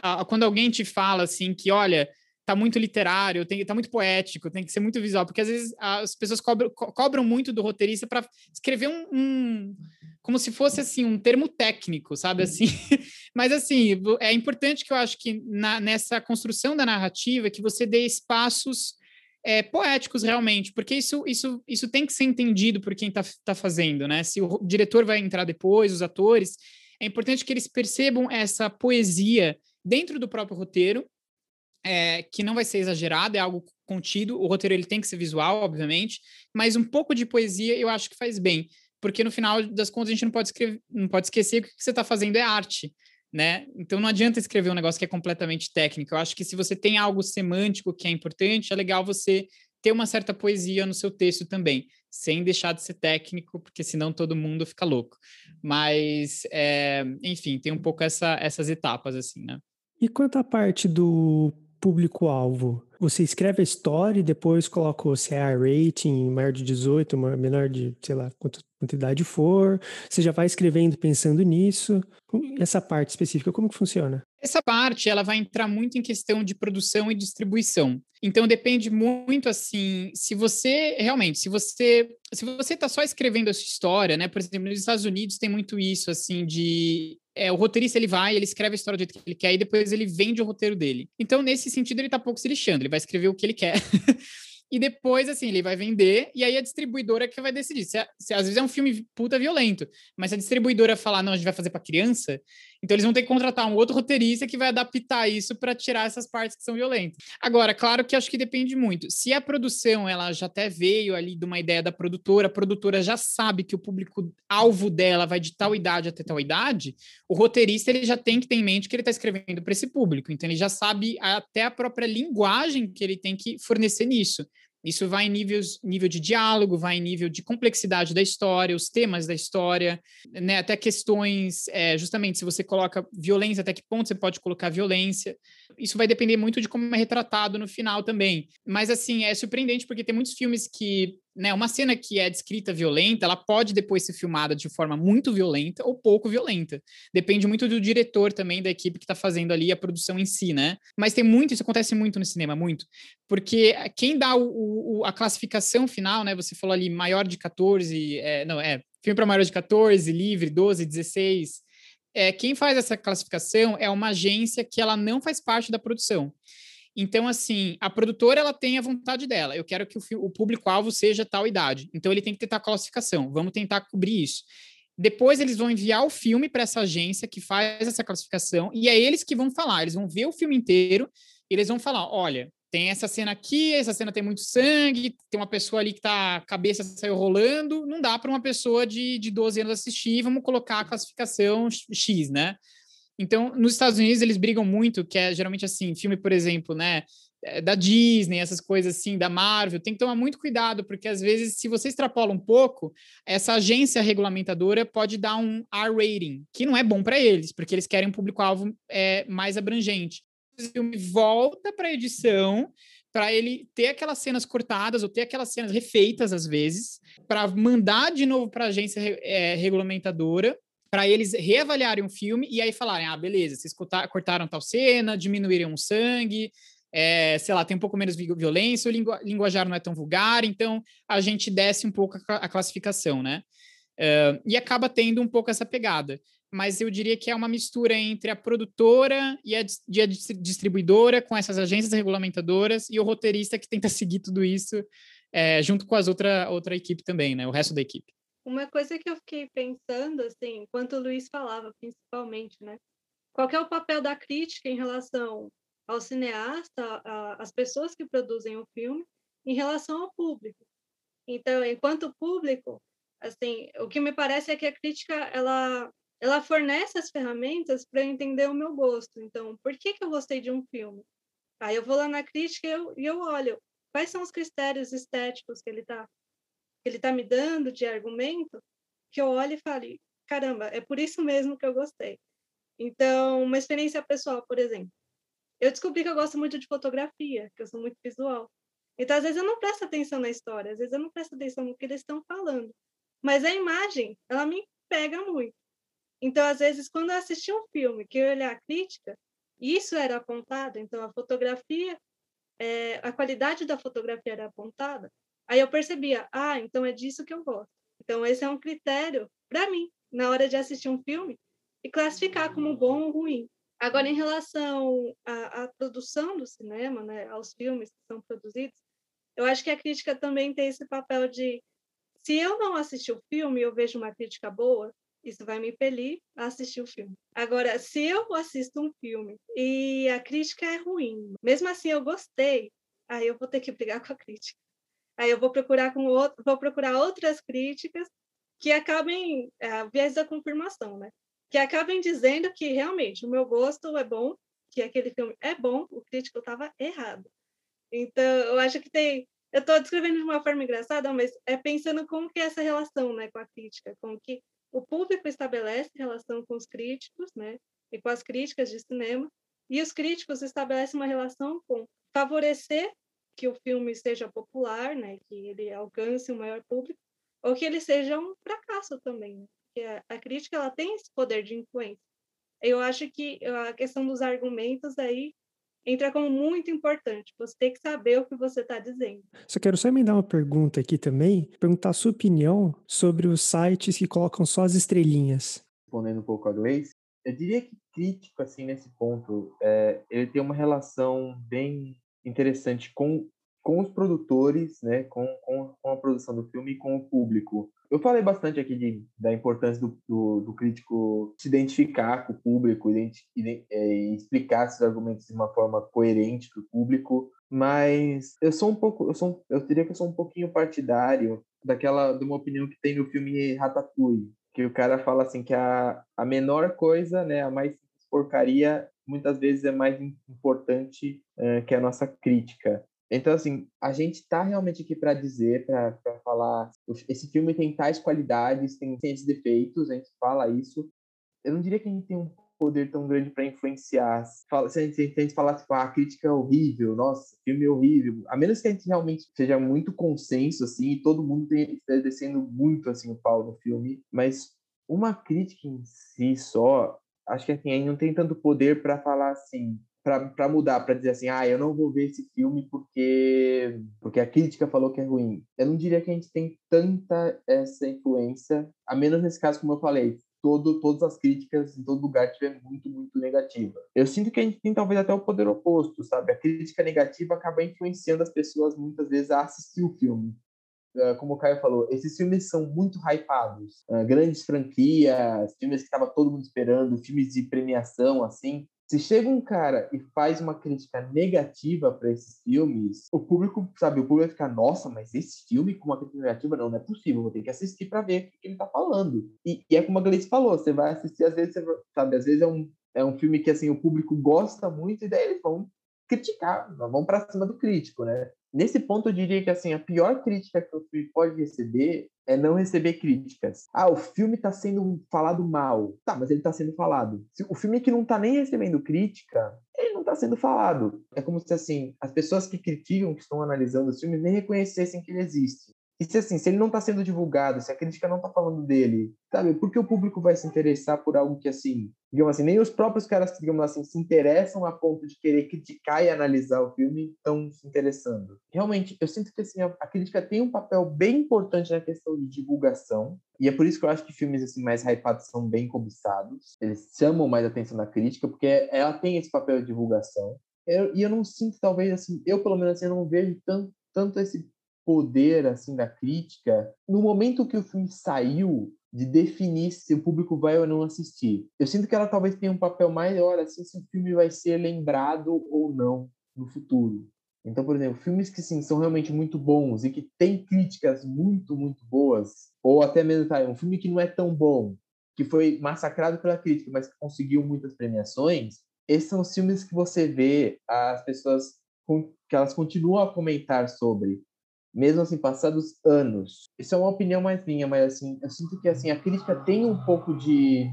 [SPEAKER 2] a, quando alguém te fala assim que olha, tá muito literário, tem tá muito poético, tem que ser muito visual, porque às vezes as pessoas cobram, co cobram muito do roteirista para escrever um, um, como se fosse assim um termo técnico, sabe assim. Mas assim, é importante que eu acho que na, nessa construção da narrativa que você dê espaços é, poéticos realmente, porque isso, isso, isso tem que ser entendido por quem está tá fazendo, né? Se o diretor vai entrar depois, os atores, é importante que eles percebam essa poesia dentro do próprio roteiro, é, que não vai ser exagerado, é algo contido. O roteiro ele tem que ser visual, obviamente, mas um pouco de poesia eu acho que faz bem, porque no final das contas a gente não pode, escrever, não pode esquecer que o que você está fazendo é arte. Né? Então não adianta escrever um negócio que é completamente técnico. Eu acho que se você tem algo semântico que é importante, é legal você ter uma certa poesia no seu texto também, sem deixar de ser técnico, porque senão todo mundo fica louco. Mas, é, enfim, tem um pouco essa, essas etapas, assim, né?
[SPEAKER 4] E quanto à parte do público-alvo? Você escreve a história e depois coloca o CA rating, maior de 18, menor de, sei lá, quantidade for. Você já vai escrevendo pensando nisso. Essa parte específica, como que funciona?
[SPEAKER 2] Essa parte, ela vai entrar muito em questão de produção e distribuição. Então depende muito assim, se você realmente, se você se você está só escrevendo a sua história, né? Por exemplo, nos Estados Unidos tem muito isso assim de é, o roteirista ele vai, ele escreve a história do jeito que ele quer e depois ele vende o roteiro dele. Então, nesse sentido, ele tá pouco se lixando, ele vai escrever o que ele quer. e depois, assim, ele vai vender, e aí a distribuidora que vai decidir. Se, se, às vezes é um filme puta violento, mas se a distribuidora falar, não, a gente vai fazer para criança, então eles vão ter que contratar um outro roteirista que vai adaptar isso para tirar essas partes que são violentas. Agora, claro que acho que depende muito. Se a produção, ela já até veio ali de uma ideia da produtora, a produtora já sabe que o público-alvo dela vai de tal idade até tal idade, o roteirista ele já tem que ter em mente que ele está escrevendo para esse público, então ele já sabe até a própria linguagem que ele tem que fornecer nisso. Isso vai em níveis, nível de diálogo, vai em nível de complexidade da história, os temas da história, né? até questões, é, justamente, se você coloca violência, até que ponto você pode colocar violência. Isso vai depender muito de como é retratado no final também. Mas, assim, é surpreendente porque tem muitos filmes que né, uma cena que é descrita violenta, ela pode depois ser filmada de forma muito violenta ou pouco violenta. Depende muito do diretor também, da equipe que está fazendo ali a produção em si, né? Mas tem muito, isso acontece muito no cinema, muito. Porque quem dá o, o, a classificação final, né? Você falou ali maior de 14, é, não, é, filme para maior de 14, livre, 12, 16. É, quem faz essa classificação é uma agência que ela não faz parte da produção. Então, assim, a produtora ela tem a vontade dela. Eu quero que o, o público-alvo seja tal idade. Então, ele tem que tentar classificação. Vamos tentar cobrir isso. Depois eles vão enviar o filme para essa agência que faz essa classificação e é eles que vão falar. Eles vão ver o filme inteiro e eles vão falar: olha, tem essa cena aqui, essa cena tem muito sangue, tem uma pessoa ali que tá a cabeça saiu rolando, não dá para uma pessoa de, de 12 anos assistir, vamos colocar a classificação X, né? Então, nos Estados Unidos, eles brigam muito, que é geralmente assim, filme, por exemplo, né? É, da Disney, essas coisas assim, da Marvel, tem que tomar muito cuidado, porque às vezes, se você extrapola um pouco, essa agência regulamentadora pode dar um R rating, que não é bom para eles, porque eles querem um público-alvo é, mais abrangente. Filme volta para a edição, para ele ter aquelas cenas cortadas ou ter aquelas cenas refeitas às vezes, para mandar de novo para a agência é, regulamentadora para eles reavaliarem o filme e aí falarem: ah, beleza, vocês cortaram tal cena, diminuíram o sangue, é, sei lá, tem um pouco menos violência, o lingu linguajar não é tão vulgar, então a gente desce um pouco a, a classificação, né? Uh, e acaba tendo um pouco essa pegada. Mas eu diria que é uma mistura entre a produtora e a, a distribuidora, com essas agências regulamentadoras, e o roteirista que tenta seguir tudo isso é, junto com as outra, outra equipe também, né? O resto da equipe.
[SPEAKER 5] Uma coisa que eu fiquei pensando, assim, enquanto o Luiz falava, principalmente, né? Qual é o papel da crítica em relação ao cineasta, às pessoas que produzem o filme, em relação ao público? Então, enquanto público, assim, o que me parece é que a crítica, ela, ela fornece as ferramentas para entender o meu gosto. Então, por que, que eu gostei de um filme? Aí eu vou lá na crítica e eu, e eu olho quais são os critérios estéticos que ele está ele está me dando de argumento, que eu olhe e fale, caramba, é por isso mesmo que eu gostei. Então, uma experiência pessoal, por exemplo. Eu descobri que eu gosto muito de fotografia, que eu sou muito visual. Então, às vezes eu não presto atenção na história, às vezes eu não presto atenção no que eles estão falando. Mas a imagem, ela me pega muito. Então, às vezes, quando eu assisti um filme que eu olhar a crítica, isso era apontado, então a fotografia, é, a qualidade da fotografia era apontada, Aí eu percebia, ah, então é disso que eu gosto. Então esse é um critério para mim na hora de assistir um filme e classificar como bom ou ruim. Agora, em relação à, à, produção do cinema, né, aos filmes que são produzidos, eu acho que a crítica também tem esse papel de, se eu não assistir o filme e eu vejo uma crítica boa, isso vai me impelir a assistir o filme. Agora, se eu assisto um filme e a crítica é ruim, mesmo assim eu gostei, aí eu vou ter que brigar com a crítica. Aí eu vou procurar com outro, vou procurar outras críticas que acabem é, viés da confirmação, né? Que acabem dizendo que realmente o meu gosto é bom, que aquele filme é bom, o crítico estava errado. Então, eu acho que tem eu estou descrevendo de uma forma engraçada, mas é pensando como que é essa relação, né, com a crítica, como que o público estabelece relação com os críticos, né, e com as críticas de cinema, e os críticos estabelecem uma relação com favorecer que o filme seja popular, né, que ele alcance o maior público, ou que ele seja um fracasso também, né? porque a, a crítica ela tem esse poder de influência. Eu acho que a questão dos argumentos aí entra como muito importante. Você tem que saber o que você está dizendo.
[SPEAKER 4] Só quero só emendar uma pergunta aqui também, perguntar a sua opinião sobre os sites que colocam só as estrelinhas.
[SPEAKER 3] Respondendo um pouco a Gleice, eu diria que crítico, assim, nesse ponto, é, ele tem uma relação bem interessante com com os produtores, né, com, com, com, a produção do filme e com o público. Eu falei bastante aqui de, da importância do, do, do, crítico se identificar com o público e é, explicar seus argumentos de uma forma coerente para o público, mas eu sou um pouco, eu, sou, eu diria que eu sou um pouquinho partidário daquela, de uma opinião que tem no filme Ratatouille, que o cara fala assim que a, a menor coisa, né, a mais porcaria, muitas vezes é mais importante uh, que a nossa crítica. Então, assim, a gente está realmente aqui para dizer, para falar, esse filme tem tais qualidades, tem, esses defeitos, a gente fala isso. Eu não diria que a gente tem um poder tão grande para influenciar. Se a gente, se a gente falasse, tipo, ah, a crítica é horrível, nossa, filme é horrível, a menos que a gente realmente seja muito consenso, assim, e todo mundo esteja descendo muito, assim, o pau no filme, mas uma crítica em si só, acho que, assim, a gente não tem tanto poder para falar, assim, para mudar, para dizer assim, ah, eu não vou ver esse filme porque porque a crítica falou que é ruim. Eu não diria que a gente tem tanta essa influência, a menos nesse caso, como eu falei, todo, todas as críticas em todo lugar tiver muito, muito negativa. Eu sinto que a gente tem talvez até o poder oposto, sabe? A crítica negativa acaba influenciando as pessoas muitas vezes a assistir o filme. Uh, como o Caio falou, esses filmes são muito hypados. Uh, grandes franquias, filmes que estava todo mundo esperando, filmes de premiação, assim. Se chega um cara e faz uma crítica negativa para esses filmes, o público, sabe, o público vai ficar, nossa, mas esse filme com uma crítica negativa, não, não é possível, vou ter que assistir para ver o que ele tá falando. E, e, é como a Gleice falou, você vai assistir, às vezes, você, sabe, às vezes é um, é um filme que, assim, o público gosta muito e daí eles vão criticar, vão para cima do crítico, né? Nesse ponto, eu diria que assim, a pior crítica que o filme pode receber é não receber críticas. Ah, o filme está sendo falado mal. Tá, mas ele está sendo falado. O filme que não está nem recebendo crítica, ele não está sendo falado. É como se assim, as pessoas que criticam, que estão analisando os filmes, nem reconhecessem que ele existe. E se assim, se ele não está sendo divulgado, se a crítica não está falando dele, sabe? Por que o público vai se interessar por algo que assim, digamos assim, nem os próprios caras digamos assim, se interessam a ponto de querer criticar e analisar o filme estão se interessando. Realmente, eu sinto que assim, a, a, crítica tem um papel bem importante na questão de divulgação, e é por isso que eu acho que filmes assim mais hypados são bem cobiçados. Eles chamam mais atenção da crítica porque ela tem esse papel de divulgação. Eu, e eu não sinto talvez assim, eu pelo menos assim, eu não vejo tanto tanto esse poder assim da crítica no momento que o filme saiu de definir se o público vai ou não assistir. Eu sinto que ela talvez tenha um papel maior assim se o filme vai ser lembrado ou não no futuro. Então, por exemplo, filmes que sim são realmente muito bons e que têm críticas muito, muito boas, ou até mesmo tá, um filme que não é tão bom, que foi massacrado pela crítica, mas que conseguiu muitas premiações, esses são os filmes que você vê as pessoas que elas continuam a comentar sobre mesmo assim passados anos. Isso é uma opinião mais minha, mas assim, eu sinto que assim a crítica tem um pouco de,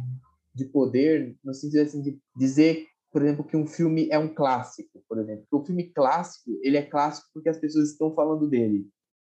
[SPEAKER 3] de poder no sentido assim de dizer, por exemplo, que um filme é um clássico, por exemplo. Porque o filme clássico, ele é clássico porque as pessoas estão falando dele,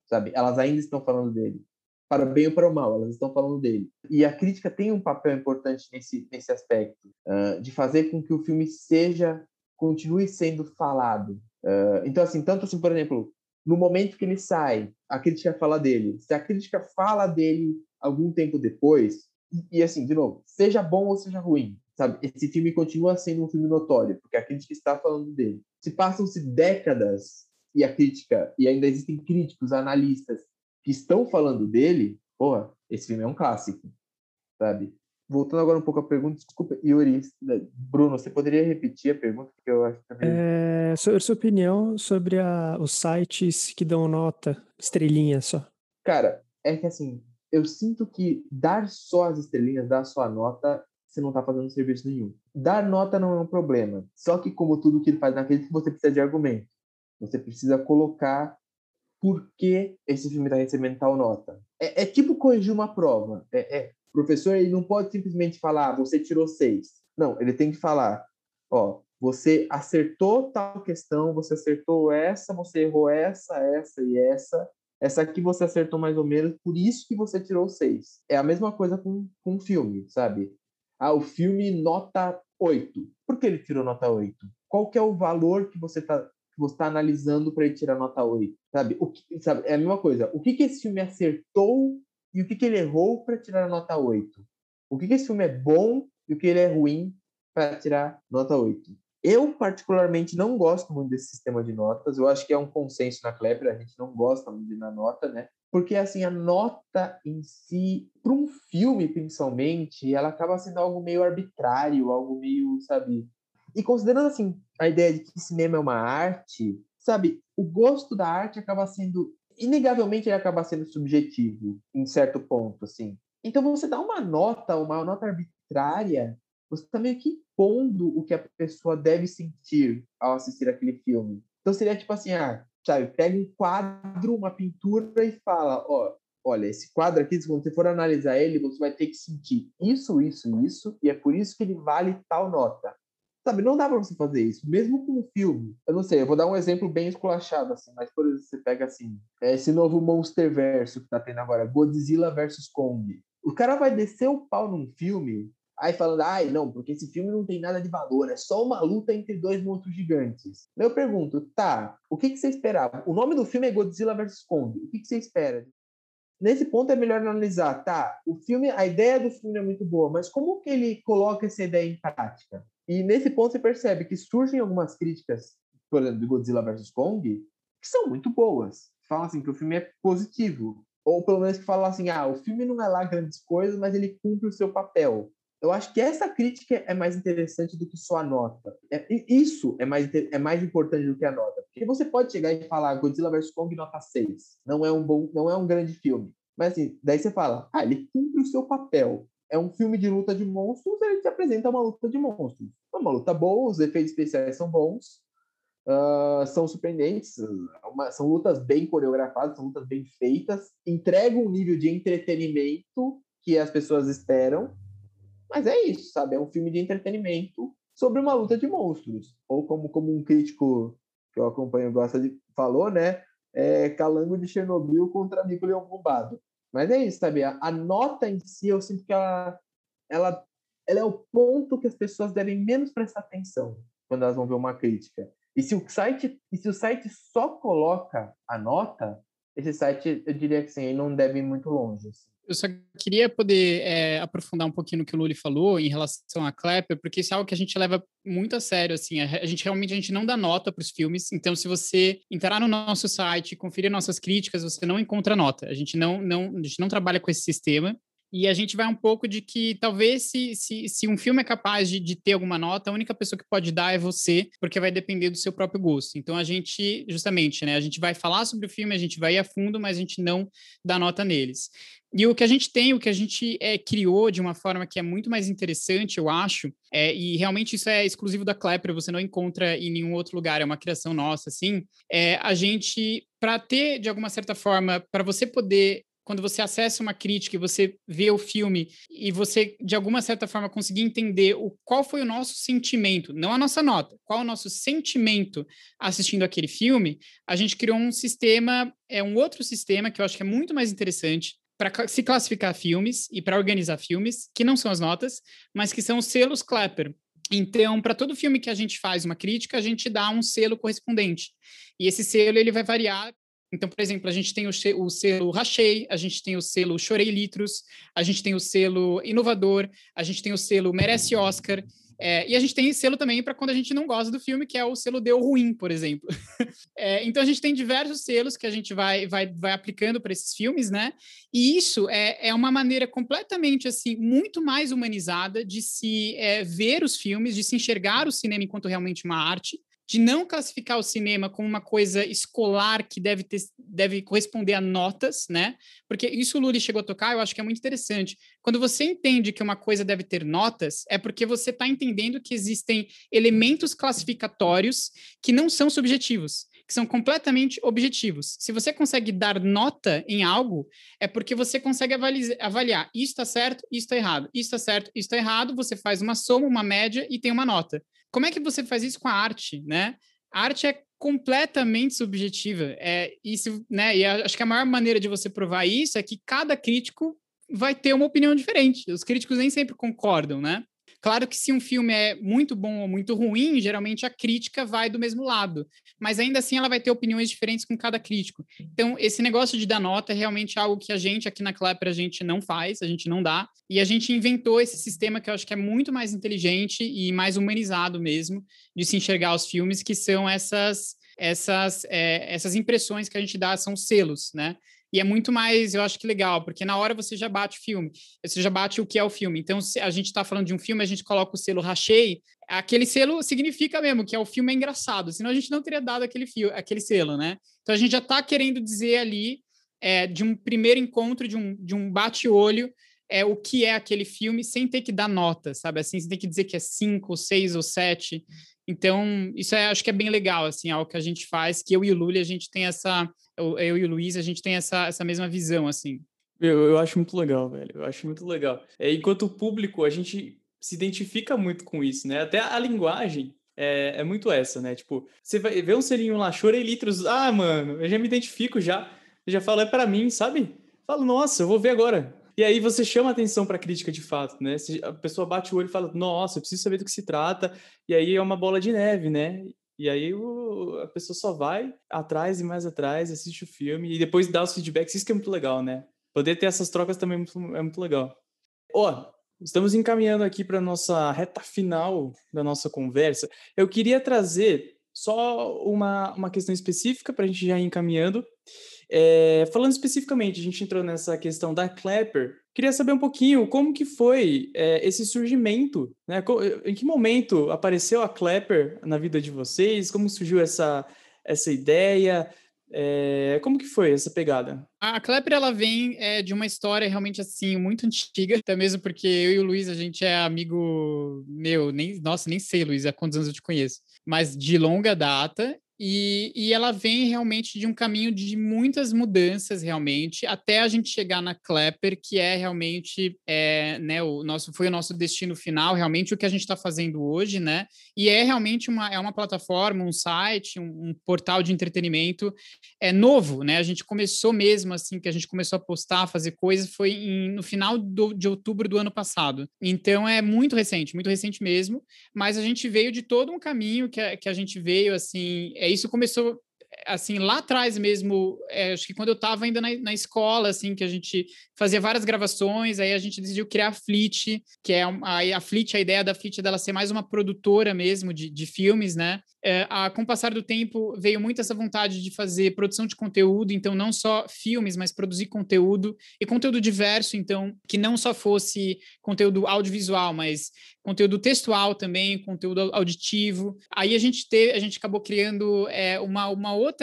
[SPEAKER 3] sabe? Elas ainda estão falando dele. Para bem ou para o mal, elas estão falando dele. E a crítica tem um papel importante nesse, nesse aspecto, uh, de fazer com que o filme seja, continue sendo falado. Uh, então, assim, tanto assim, por exemplo, no momento que ele sai, a crítica fala dele. Se a crítica fala dele algum tempo depois, e, e assim, de novo, seja bom ou seja ruim, sabe? Esse filme continua sendo um filme notório, porque a crítica está falando dele. Se passam-se décadas e a crítica, e ainda existem críticos, analistas que estão falando dele, porra, esse filme é um clássico, sabe? Voltando agora um pouco à pergunta, desculpa, Yuri, Bruno, você poderia repetir a pergunta? Que eu acho que
[SPEAKER 4] é, sobre sua opinião sobre a, os sites que dão nota, estrelinha só.
[SPEAKER 3] Cara, é que assim, eu sinto que dar só as estrelinhas, dar só a nota, você não tá fazendo serviço nenhum. Dar nota não é um problema. Só que, como tudo que ele faz naquele, você precisa de argumento. Você precisa colocar por que esse filme está recebendo tal nota. É, é, tipo corrigir uma prova. É, é, o professor ele não pode simplesmente falar, ah, você tirou seis. Não, ele tem que falar, ó, você acertou tal questão, você acertou essa, você errou essa, essa e essa. Essa aqui você acertou mais ou menos, por isso que você tirou seis. É a mesma coisa com, com um filme, sabe? Ah, o filme nota 8. Por que ele tirou nota 8? Qual que é o valor que você está que você está analisando para ele tirar nota 8? Sabe? O que, sabe? É a mesma coisa. O que, que esse filme acertou e o que, que ele errou para tirar nota 8? O que, que esse filme é bom e o que ele é ruim para tirar nota 8? Eu, particularmente, não gosto muito desse sistema de notas. Eu acho que é um consenso na Klepper, a gente não gosta muito de dar nota, né? porque assim a nota em si para um filme principalmente ela acaba sendo algo meio arbitrário algo meio sabe e considerando assim a ideia de que cinema é uma arte sabe o gosto da arte acaba sendo inegavelmente ele acaba sendo subjetivo em certo ponto assim então você dá uma nota uma nota arbitrária você está meio que impondo o que a pessoa deve sentir ao assistir aquele filme então seria tipo assim ah sabe, pega um quadro, uma pintura e fala, ó, olha, esse quadro aqui, se você for analisar ele, você vai ter que sentir isso, isso, isso, e é por isso que ele vale tal nota. Sabe, não dá para você fazer isso, mesmo com um filme. Eu não sei, eu vou dar um exemplo bem esculachado, assim, mas por exemplo, você pega assim, é esse novo Monsterverso que tá tendo agora, Godzilla versus Kong. O cara vai descer o pau num filme Aí falando, ai, não, porque esse filme não tem nada de valor, é só uma luta entre dois monstros gigantes. Eu pergunto, tá, o que, que você esperava? O nome do filme é Godzilla vs Kong. O que, que você espera? Nesse ponto é melhor analisar, tá, o filme, a ideia do filme é muito boa, mas como que ele coloca essa ideia em prática? E nesse ponto você percebe que surgem algumas críticas, por exemplo, do Godzilla vs Kong, que são muito boas. Falam assim que o filme é positivo. Ou pelo menos que falam assim, ah, o filme não é lá grandes coisas, mas ele cumpre o seu papel. Eu acho que essa crítica é mais interessante do que só a nota. É, isso é mais, é mais importante do que a nota. Porque você pode chegar e falar Godzilla vs Kong nota 6. Não é um bom, não é um grande filme. Mas assim, daí você fala, ah, ele cumpre o seu papel. É um filme de luta de monstros, ele te apresenta uma luta de monstros. É uma luta boa, os efeitos especiais são bons, uh, são surpreendentes, uma, são lutas bem coreografadas, são lutas bem feitas, entregam um nível de entretenimento que as pessoas esperam mas é isso, sabe? É um filme de entretenimento sobre uma luta de monstros. Ou como, como um crítico que eu acompanho gosta de falou, né? É Calango de Chernobyl contra Nico Leão Bombado. Mas é isso, sabe? A, a, nota em si, eu sinto que ela, ela, ela é o ponto que as pessoas devem menos prestar atenção quando elas vão ver uma crítica. E se o site, e se o site só coloca a nota, esse site, eu diria que sim, não deve ir muito longe. Assim.
[SPEAKER 2] Eu só queria poder é, aprofundar um pouquinho no que o Luli falou em relação a Clapper, porque isso é algo que a gente leva muito a sério, assim, a gente realmente a gente não dá nota para os filmes, então se você entrar no nosso site, conferir nossas críticas, você não encontra nota, a gente não, não, a gente não trabalha com esse sistema, e a gente vai um pouco de que talvez se, se, se um filme é capaz de, de ter alguma nota, a única pessoa que pode dar é você, porque vai depender do seu próprio gosto. Então a gente, justamente, né, a gente vai falar sobre o filme, a gente vai ir a fundo, mas a gente não dá nota neles. E o que a gente tem, o que a gente é, criou de uma forma que é muito mais interessante, eu acho, é, e realmente isso é exclusivo da Klepper, você não encontra em nenhum outro lugar, é uma criação nossa, assim, é a gente, para ter, de alguma certa forma, para você poder quando você acessa uma crítica e você vê o filme e você, de alguma certa forma, conseguir entender o, qual foi o nosso sentimento, não a nossa nota, qual o nosso sentimento assistindo aquele filme, a gente criou um sistema, é um outro sistema que eu acho que é muito mais interessante para se classificar filmes e para organizar filmes, que não são as notas, mas que são os selos Clapper. Então, para todo filme que a gente faz uma crítica, a gente dá um selo correspondente. E esse selo ele vai variar então, por exemplo, a gente tem o, selo Rachei, a gente tem o selo Chorei Litros, a gente tem o selo Inovador, a gente tem o selo Merece Oscar. É, e a gente tem selo também para quando a gente não gosta do filme, que é o selo deu ruim, por exemplo. É, então a gente tem diversos selos que a gente vai, vai, vai aplicando para esses filmes, né? E isso é, é uma maneira completamente assim, muito mais humanizada de se é, ver os filmes, de se enxergar o cinema enquanto realmente uma arte de não classificar o cinema como uma coisa escolar que deve, ter, deve corresponder a notas, né? Porque isso o Lully chegou a tocar, eu acho que é muito interessante. Quando você entende que uma coisa deve ter notas, é porque você está entendendo que existem elementos classificatórios que não são subjetivos, que são completamente objetivos. Se você consegue dar nota em algo, é porque você consegue avaliar, avaliar isso está certo, isso está errado, isso está certo, isso está errado, você faz uma soma, uma média e tem uma nota. Como é que você faz isso com a arte, né? A arte é completamente subjetiva. É isso, né? E acho que a maior maneira de você provar isso é que cada crítico vai ter uma opinião diferente. Os críticos nem sempre concordam, né? Claro que se um filme é muito bom ou muito ruim, geralmente a crítica vai do mesmo lado, mas ainda assim ela vai ter opiniões diferentes com cada crítico. Então, esse negócio de dar nota é realmente algo que a gente aqui na Clapper a gente não faz, a gente não dá, e a gente inventou esse sistema que eu acho que é muito mais inteligente e mais humanizado mesmo de se enxergar os filmes, que são essas essas, é, essas impressões que a gente dá são selos, né? E é muito mais, eu acho que legal, porque na hora você já bate o filme, você já bate o que é o filme. Então, se a gente está falando de um filme, a gente coloca o selo rachei, aquele selo significa mesmo que é o filme é engraçado, senão a gente não teria dado aquele, fio, aquele selo, né? Então a gente já está querendo dizer ali, é, de um primeiro encontro, de um, de um bate-olho, é o que é aquele filme, sem ter que dar nota, sabe? Assim, você tem que dizer que é cinco, seis ou sete. Então, isso é, acho que é bem legal, assim, algo que a gente faz, que eu e o Lully, a gente tem essa, eu, eu e o Luiz, a gente tem essa, essa mesma visão, assim.
[SPEAKER 1] Eu, eu acho muito legal, velho, eu acho muito legal. É, enquanto público, a gente se identifica muito com isso, né? Até a linguagem é, é muito essa, né? Tipo, você vai ver um selinho lá, chorei litros, ah, mano, eu já me identifico já, eu já falo, é para mim, sabe? Falo, nossa, eu vou ver agora. E aí você chama atenção para a crítica de fato, né? A pessoa bate o olho e fala, nossa, eu preciso saber do que se trata, e aí é uma bola de neve, né? E aí o, a pessoa só vai atrás e mais atrás, assiste o filme e depois dá os feedbacks. Isso que é muito legal, né? Poder ter essas trocas também é muito, é muito legal. Ó, oh, estamos encaminhando aqui para nossa reta final da nossa conversa. Eu queria trazer só uma, uma questão específica para a gente já ir encaminhando. É, falando especificamente, a gente entrou nessa questão da Clapper. Queria saber um pouquinho como que foi é, esse surgimento, né? Em que momento apareceu a Clapper na vida de vocês? Como surgiu essa, essa ideia? É, como que foi essa pegada?
[SPEAKER 2] A Clapper, ela vem é, de uma história realmente, assim, muito antiga, até mesmo porque eu e o Luiz, a gente é amigo meu, nem, nossa, nem sei, Luiz, há quantos anos eu te conheço, mas de longa data, e, e, ela vem realmente de um caminho de muitas mudanças, realmente, até a gente chegar na Clapper, que é realmente é, né, o nosso, foi o nosso destino final, realmente o que a gente está fazendo hoje, né? E é realmente uma, é uma plataforma, um site, um, um, portal de entretenimento é novo, né? A gente começou mesmo assim, que a gente começou a postar, a fazer coisas, foi em, no final do, de outubro do ano passado. Então é muito recente, muito recente mesmo, mas a gente veio de todo um caminho que a, que a gente veio assim é, isso começou assim, lá atrás mesmo, é, acho que quando eu estava ainda na, na, escola, assim, que a gente fazia várias gravações, aí a gente decidiu criar a Fleet, que é a, a Fleet, a ideia da Fleet é dela ser mais uma produtora mesmo de, de filmes, né? É, a, com o passar do tempo, veio muito essa vontade de fazer produção de conteúdo, então não só filmes, mas produzir conteúdo, e conteúdo diverso, então, que não só fosse conteúdo audiovisual, mas conteúdo textual também, conteúdo auditivo. Aí a gente teve, a gente acabou criando é, uma, uma outra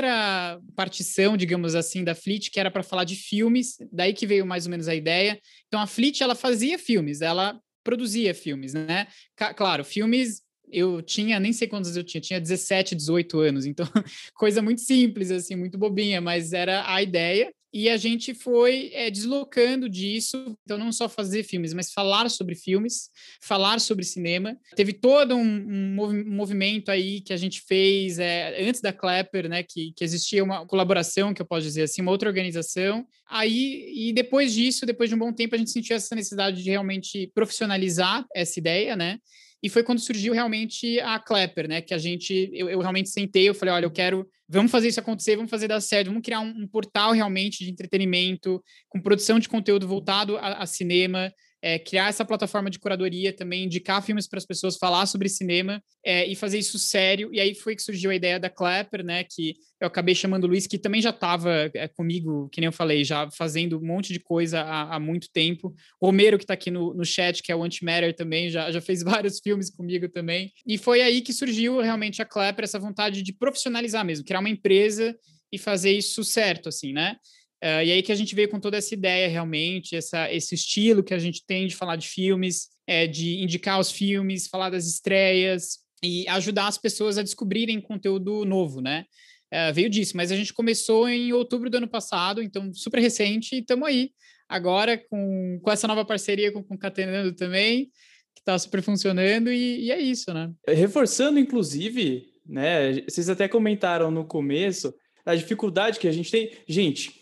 [SPEAKER 2] partição, digamos assim, da Fleet, que era para falar de filmes, daí que veio mais ou menos a ideia. Então a Fleet ela fazia filmes, ela produzia filmes, né? Claro, filmes eu tinha, nem sei quantos eu tinha, tinha 17, 18 anos, então coisa muito simples, assim, muito bobinha, mas era a ideia. E a gente foi é, deslocando disso, então não só fazer filmes, mas falar sobre filmes, falar sobre cinema. Teve todo um, um movimento aí que a gente fez é, antes da Clapper, né, que, que existia uma colaboração, que eu posso dizer assim, uma outra organização. Aí, e depois disso, depois de um bom tempo, a gente sentiu essa necessidade de realmente profissionalizar essa ideia, né? E foi quando surgiu realmente a Clapper, né? Que a gente, eu, eu realmente sentei, eu falei, olha, eu quero, vamos fazer isso acontecer, vamos fazer dar certo, vamos criar um, um portal realmente de entretenimento, com produção de conteúdo voltado a, a cinema, é, criar essa plataforma de curadoria também, indicar filmes para as pessoas, falar sobre cinema é, e fazer isso sério. E aí foi que surgiu a ideia da Clapper, né? Que eu acabei chamando o Luiz, que também já estava é, comigo, que nem eu falei, já fazendo um monte de coisa há, há muito tempo. O Romero, que está aqui no, no chat, que é o Antimatter também, já, já fez vários filmes comigo também. E foi aí que surgiu realmente a Clapper, essa vontade de profissionalizar mesmo, criar uma empresa e fazer isso certo, assim, né? Uh, e aí que a gente veio com toda essa ideia realmente, essa, esse estilo que a gente tem de falar de filmes, é, de indicar os filmes, falar das estreias e ajudar as pessoas a descobrirem conteúdo novo, né? Uh, veio disso, mas a gente começou em outubro do ano passado, então super recente, e estamos aí agora com, com essa nova parceria com, com o Catenando também, que está super funcionando, e, e é isso, né?
[SPEAKER 1] Reforçando, inclusive, né? Vocês até comentaram no começo a dificuldade que a gente tem. Gente,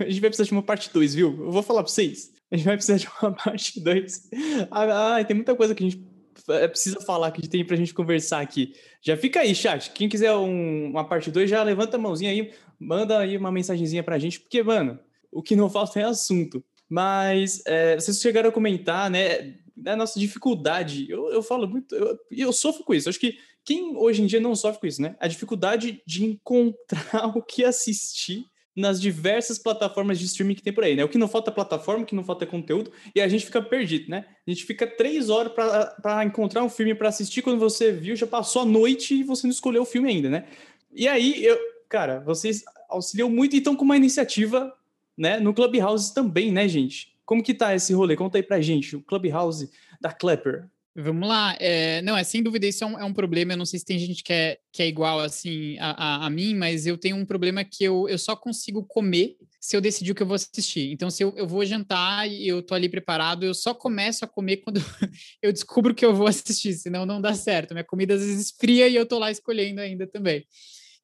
[SPEAKER 1] a gente vai precisar de uma parte 2, viu? Eu vou falar para vocês. A gente vai precisar de uma parte 2. Ah, tem muita coisa que a gente é, precisa falar que tem pra gente conversar aqui. Já fica aí, chat. Quem quiser um, uma parte 2, já levanta a mãozinha aí, manda aí uma mensagenzinha pra gente, porque, mano, o que não falta é assunto. Mas é, vocês chegaram a comentar, né, da nossa dificuldade. Eu, eu falo muito, eu, eu sofro com isso. Acho que quem hoje em dia não sofre com isso, né? A dificuldade de encontrar o que assistir nas diversas plataformas de streaming que tem por aí, né? O que não falta é plataforma, o que não falta é conteúdo, e a gente fica perdido, né? A gente fica três horas para encontrar um filme para assistir, quando você viu, já passou a noite e você não escolheu o filme ainda, né? E aí, eu, cara, vocês auxiliam muito e estão com uma iniciativa, né, no Clubhouse também, né, gente? Como que tá esse rolê? Conta aí pra gente, o Clubhouse da Clapper.
[SPEAKER 2] Vamos lá. É, não, é sem dúvida, isso é um, é um, problema. Eu não sei se tem gente que é, que é igual assim a, a, a, mim, mas eu tenho um problema que eu, eu só consigo comer se eu decidir o que eu vou assistir. Então, se eu, eu vou jantar e eu tô ali preparado, eu só começo a comer quando eu descubro que eu vou assistir, senão não dá certo. Minha comida às vezes fria e eu tô lá escolhendo ainda também.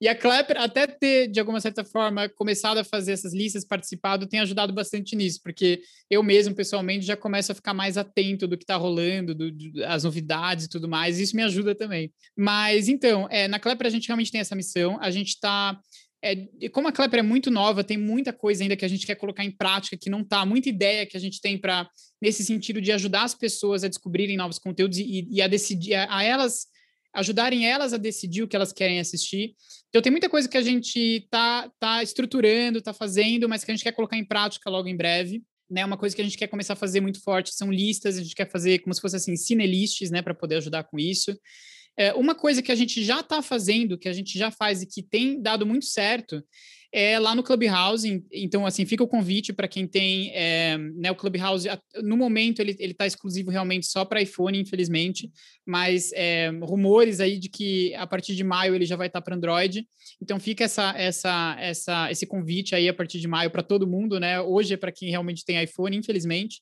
[SPEAKER 2] E a Klepper, até ter, de alguma certa forma, começado a fazer essas listas, participado, tem ajudado bastante nisso, porque eu mesmo, pessoalmente, já começo a ficar mais atento do que está rolando, do, do, as novidades e tudo mais, e isso me ajuda também. Mas, então, é, na Klepper a gente realmente tem essa missão, a gente está é, como a Klepper é muito nova, tem muita coisa ainda que a gente quer colocar em prática, que não está, muita ideia que a gente tem para, nesse sentido de ajudar as pessoas a descobrirem novos conteúdos e, e a decidir, a, a elas ajudarem elas a decidir o que elas querem assistir. Então, tem muita coisa que a gente tá, tá estruturando, tá fazendo, mas que a gente quer colocar em prática logo em breve. Né, uma coisa que a gente quer começar a fazer muito forte são listas, a gente quer fazer como se fosse assim, cinelists, né, para poder ajudar com isso. É, uma coisa que a gente já está fazendo, que a gente já faz e que tem dado muito certo, é lá no Clubhouse. Então, assim, fica o convite para quem tem é, né, o Clubhouse. No momento, ele está exclusivo realmente só para iPhone, infelizmente, mas é, rumores aí de que a partir de maio ele já vai estar tá para Android. Então, fica essa, essa, essa, esse convite aí a partir de maio para todo mundo, né? Hoje é para quem realmente tem iPhone, infelizmente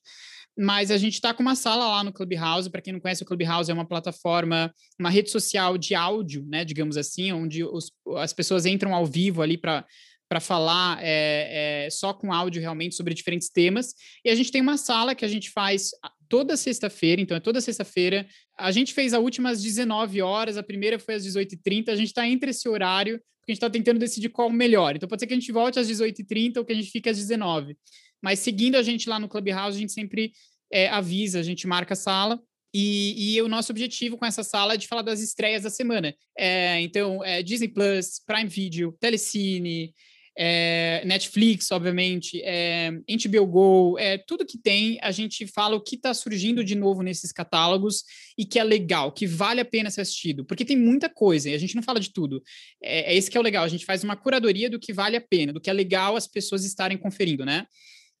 [SPEAKER 2] mas a gente está com uma sala lá no Clubhouse. Para quem não conhece, o Clubhouse é uma plataforma, uma rede social de áudio, né, digamos assim, onde os, as pessoas entram ao vivo ali para para falar é, é, só com áudio realmente sobre diferentes temas. E a gente tem uma sala que a gente faz toda sexta-feira, então é toda sexta-feira. A gente fez a última às 19 horas, a primeira foi às 18h30. A gente está entre esse horário, porque a gente está tentando decidir qual o melhor. Então pode ser que a gente volte às 18h30 ou que a gente fique às 19 Mas seguindo a gente lá no Clubhouse, a gente sempre é, avisa, a gente marca a sala. E, e, o nosso objetivo com essa sala é de falar das estreias da semana. É, então, é, Disney Plus, Prime Video, Telecine, é, Netflix, obviamente, é, HBO Go, é, tudo que tem, a gente fala o que está surgindo de novo nesses catálogos e que é legal, que vale a pena ser assistido, porque tem muita coisa e a gente não fala de tudo. É, é esse que é o legal, a gente faz uma curadoria do que vale a pena, do que é legal as pessoas estarem conferindo, né?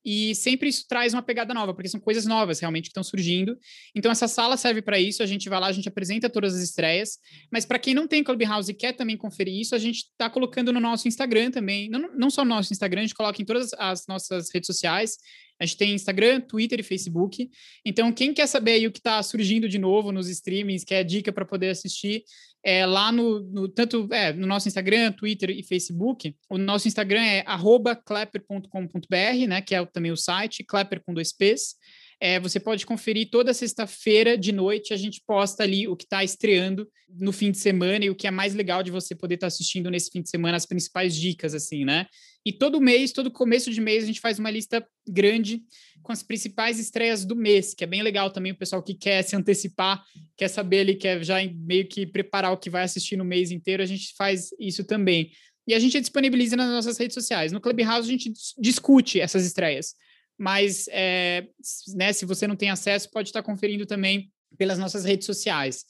[SPEAKER 2] E sempre isso traz uma pegada nova, porque são coisas novas realmente que estão surgindo. Então, essa sala serve para isso. A gente vai lá, a gente apresenta todas as estreias. Mas para quem não tem Clubhouse e quer também conferir isso, a gente está colocando no nosso Instagram também. Não, não só no nosso Instagram, a gente coloca em todas as nossas redes sociais. A gente tem Instagram, Twitter e Facebook. Então, quem quer saber o que está surgindo de novo nos streamings, quer dica para poder assistir, é lá no, no tanto é, no nosso Instagram, Twitter e Facebook. O nosso Instagram é clapper.com.br, né? Que é também o site, clapper com dois P's. É, você pode conferir toda sexta-feira de noite, a gente posta ali o que está estreando no fim de semana e o que é mais legal de você poder estar tá assistindo nesse fim de semana, as principais dicas, assim, né? E todo mês, todo começo de mês, a gente faz uma lista grande com as principais estreias do mês, que é bem legal também o pessoal que quer se antecipar, quer saber ele quer já meio que preparar o que vai assistir no mês inteiro, a gente faz isso também. E a gente disponibiliza nas nossas redes sociais. No Clubhouse a gente discute essas estreias, mas é, né, se você não tem acesso, pode estar conferindo também pelas nossas redes sociais.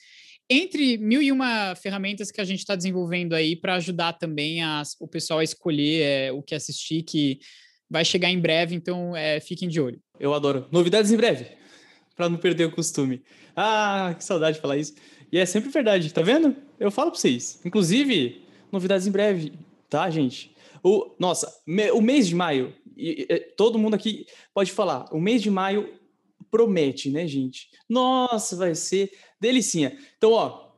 [SPEAKER 2] Entre mil e uma ferramentas que a gente está desenvolvendo aí para ajudar também as, o pessoal a escolher é, o que assistir, que vai chegar em breve, então é, fiquem de olho.
[SPEAKER 1] Eu adoro. Novidades em breve, para não perder o costume. Ah, que saudade de falar isso. E é sempre verdade, tá vendo? Eu falo para vocês. Inclusive, novidades em breve, tá, gente? O, nossa, me, o mês de maio, e, e, todo mundo aqui pode falar, o mês de maio promete, né, gente? Nossa, vai ser delicinha. Então, ó,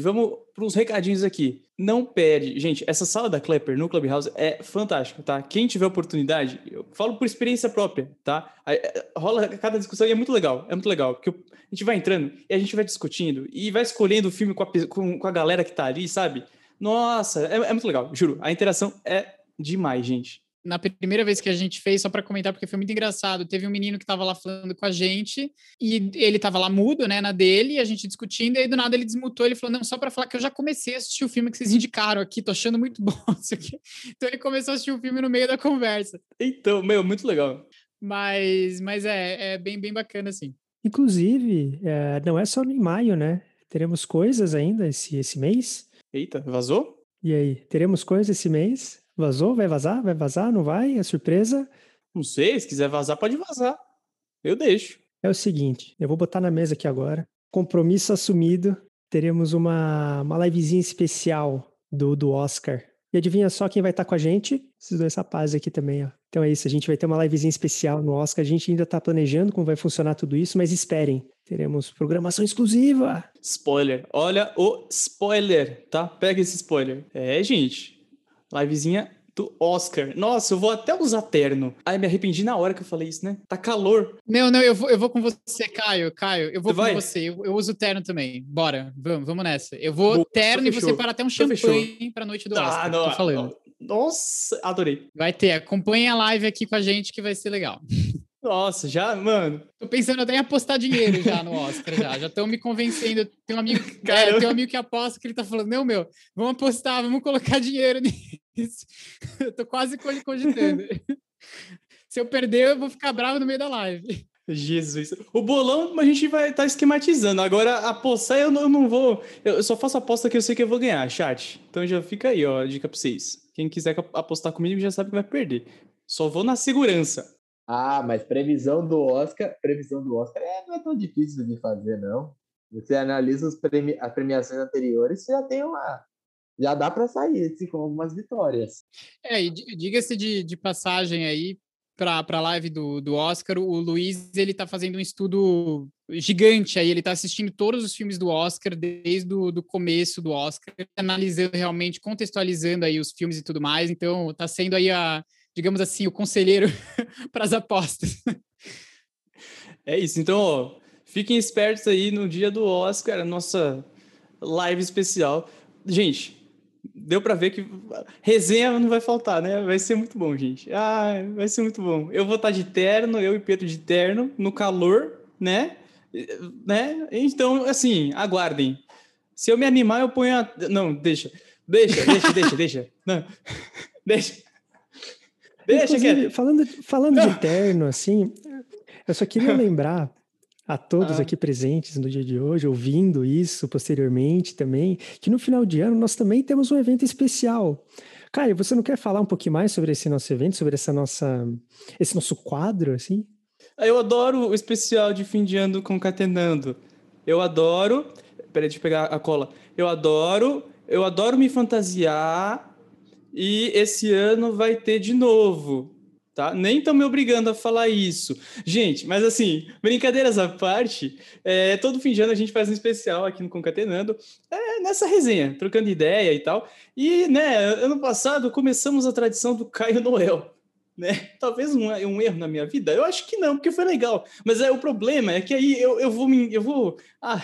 [SPEAKER 1] vamos para uns recadinhos aqui. Não perde. Gente, essa sala da Klepper no Clubhouse é fantástica, tá? Quem tiver oportunidade, eu falo por experiência própria, tá? É, rola cada discussão e é muito legal. É muito legal, porque a gente vai entrando e a gente vai discutindo e vai escolhendo o filme com a, com, com a galera que tá ali, sabe? Nossa, é, é muito legal, juro. A interação é demais, gente
[SPEAKER 2] na primeira vez que a gente fez, só para comentar, porque foi muito engraçado, teve um menino que estava lá falando com a gente e ele estava lá mudo, né, na dele, a gente discutindo, e aí do nada ele desmutou, ele falou, não, só para falar que eu já comecei a assistir o filme que vocês indicaram aqui, tô achando muito bom isso aqui. Então ele começou a assistir o filme no meio da conversa.
[SPEAKER 1] Então, meu, muito legal.
[SPEAKER 2] Mas, mas é, é bem, bem bacana, assim.
[SPEAKER 4] Inclusive, é, não é só em maio, né? Teremos coisas ainda esse, esse mês.
[SPEAKER 1] Eita, vazou?
[SPEAKER 4] E aí, teremos coisas esse mês? Vazou? Vai vazar? Vai vazar? Não vai? É surpresa?
[SPEAKER 1] Não sei, se quiser vazar, pode vazar. Eu deixo.
[SPEAKER 4] É o seguinte, eu vou botar na mesa aqui agora. Compromisso assumido. Teremos uma, uma livezinha especial do, do Oscar. E adivinha só quem vai estar com a gente? Esses dois rapazes aqui também, ó. Então é isso, a gente vai ter uma livezinha especial no Oscar. A gente ainda está planejando como vai funcionar tudo isso, mas esperem, teremos programação exclusiva.
[SPEAKER 1] Spoiler. Olha o spoiler, tá? Pega esse spoiler. É, gente. Livezinha do Oscar. Nossa, eu vou até usar terno. Ai, me arrependi na hora que eu falei isso, né? Tá calor.
[SPEAKER 2] Não, não, eu vou, eu vou com você, Caio. Caio, eu vou com vai? você. Eu, eu, uso terno também. Bora, vamos, vamos nessa. Eu vou Boa, terno e você para até um champanhe pra noite do ah, Oscar. Não, tô falando.
[SPEAKER 1] Nossa, adorei.
[SPEAKER 2] Vai ter. Acompanhe a live aqui com a gente que vai ser legal.
[SPEAKER 1] Nossa, já, mano.
[SPEAKER 2] Tô pensando até em apostar dinheiro já no Oscar, já. Já estão me convencendo. Tem um amigo, é, tem um amigo que aposta que ele tá falando, não, meu, vamos apostar, vamos colocar dinheiro nisso. Eu tô quase cogitando. Se eu perder, eu vou ficar bravo no meio da live.
[SPEAKER 1] Jesus. O bolão a gente vai estar tá esquematizando. Agora, apostar eu não, eu não vou. Eu só faço aposta que eu sei que eu vou ganhar, chat. Então já fica aí, ó, a dica pra vocês. Quem quiser apostar comigo já sabe que vai perder. Só vou na segurança.
[SPEAKER 3] Ah, mas previsão do Oscar, previsão do Oscar é, não é tão difícil de fazer, não. Você analisa premi as premiações anteriores, você já tem uma. Já dá para sair assim, com algumas vitórias.
[SPEAKER 2] É, e diga-se de, de passagem aí, para a live do, do Oscar, o Luiz ele está fazendo um estudo gigante aí, ele está assistindo todos os filmes do Oscar desde o do começo do Oscar, analisando realmente, contextualizando aí os filmes e tudo mais, então está sendo aí a, digamos assim, o conselheiro para as apostas.
[SPEAKER 1] É isso. Então, ó, fiquem espertos aí no dia do Oscar, a nossa live especial. Gente, deu para ver que resenha não vai faltar, né? Vai ser muito bom, gente. Ah, vai ser muito bom. Eu vou estar de terno, eu e Pedro de terno, no calor, né? né? Então, assim, aguardem. Se eu me animar, eu ponho a... Não, deixa. Deixa, deixa, deixa, deixa. Não. Deixa.
[SPEAKER 4] Deixa que... falando, falando de terno, assim, eu só queria lembrar a todos ah. aqui presentes no dia de hoje, ouvindo isso posteriormente também, que no final de ano nós também temos um evento especial. Caio, você não quer falar um pouquinho mais sobre esse nosso evento, sobre essa nossa, esse nosso quadro, assim?
[SPEAKER 1] Eu adoro o especial de fim de ano concatenando. Eu adoro. Peraí, deixa eu pegar a cola. Eu adoro. Eu adoro me fantasiar e esse ano vai ter de novo, tá? Nem estão me obrigando a falar isso. Gente, mas assim, brincadeiras à parte, é, todo fim de ano a gente faz um especial aqui no Concatenando, é, nessa resenha, trocando ideia e tal. E, né, ano passado começamos a tradição do Caio Noel. Né? Talvez um, um erro na minha vida, eu acho que não, porque foi legal. Mas é o problema é que aí eu, eu vou me, eu vou, ah,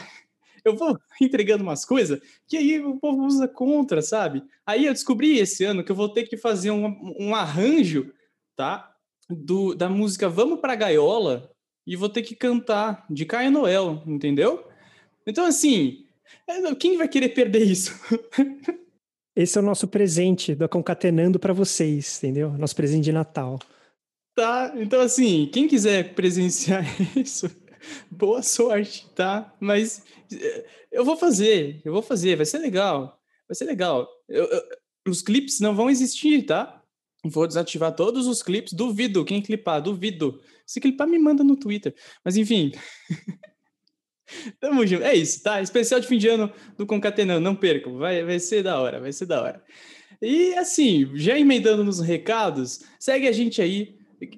[SPEAKER 1] eu vou entregando umas coisas que aí o povo usa contra, sabe? Aí eu descobri esse ano que eu vou ter que fazer um, um arranjo, tá? do, da música Vamos Pra Gaiola e vou ter que cantar de Caio Noel, entendeu? Então, assim, é, quem vai querer perder isso?
[SPEAKER 4] Esse é o nosso presente da Concatenando para vocês, entendeu? Nosso presente de Natal.
[SPEAKER 1] Tá, então assim, quem quiser presenciar isso, boa sorte, tá? Mas eh, eu vou fazer, eu vou fazer, vai ser legal, vai ser legal. Eu, eu, os clipes não vão existir, tá? Vou desativar todos os clipes, duvido quem clipar, duvido. Se clipar, me manda no Twitter. Mas enfim. Tamo junto. É isso, tá? Especial de fim de ano do Concatenando, não percam. Vai, vai ser da hora, vai ser da hora. E assim, já emendando nos recados, segue a gente aí.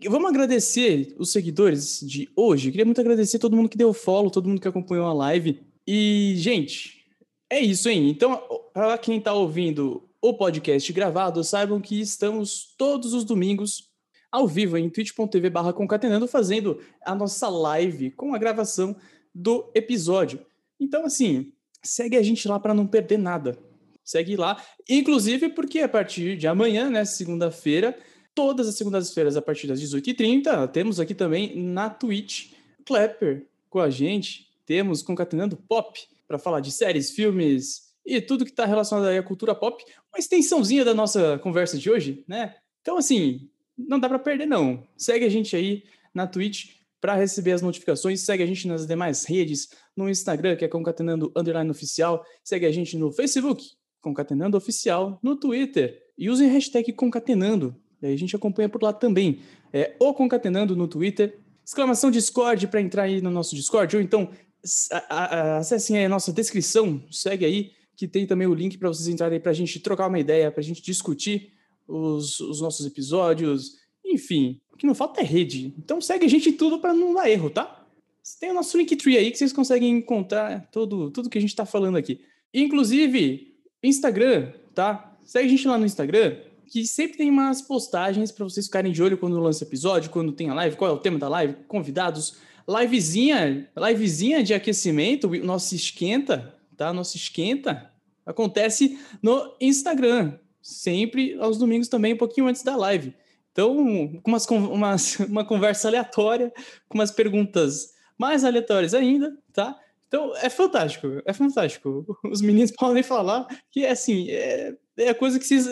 [SPEAKER 1] Vamos agradecer os seguidores de hoje. Queria muito agradecer todo mundo que deu follow, todo mundo que acompanhou a live. E, gente, é isso, hein? Então, para quem tá ouvindo o podcast gravado, saibam que estamos todos os domingos ao vivo em twitch.tv barra concatenando, fazendo a nossa live com a gravação do episódio. Então, assim, segue a gente lá para não perder nada. Segue lá. Inclusive, porque a partir de amanhã, né, segunda-feira, todas as segundas-feiras, a partir das 18h30, temos aqui também na Twitch Clapper com a gente. Temos Concatenando Pop para falar de séries, filmes e tudo que está relacionado à cultura pop. Uma extensãozinha da nossa conversa de hoje, né? Então, assim, não dá para perder, não. Segue a gente aí na Twitch para receber as notificações. Segue a gente nas demais redes, no Instagram, que é Concatenando Underline Oficial. Segue a gente no Facebook, Concatenando Oficial, no Twitter. E use a hashtag Concatenando. E aí a gente acompanha por lá também. É o Concatenando no Twitter. Exclamação Discord para entrar aí no nosso Discord. Ou então acessem aí a nossa descrição. Segue aí, que tem também o link para vocês entrarem para a gente trocar uma ideia, para a gente discutir os, os nossos episódios. Enfim, o que não falta é rede. Então segue a gente tudo para não dar erro, tá? Tem o nosso Linktree aí que vocês conseguem encontrar todo, tudo que a gente está falando aqui. Inclusive, Instagram, tá? Segue a gente lá no Instagram, que sempre tem umas postagens para vocês ficarem de olho quando lança episódio, quando tem a live, qual é o tema da live, convidados. Livezinha, livezinha de aquecimento, nosso esquenta, tá? Nosso esquenta acontece no Instagram, sempre aos domingos também, um pouquinho antes da live. Então, com umas, umas, uma conversa aleatória, com umas perguntas mais aleatórias ainda, tá? Então, é fantástico, é fantástico. Os meninos podem falar que, assim, é, é a coisa que vocês,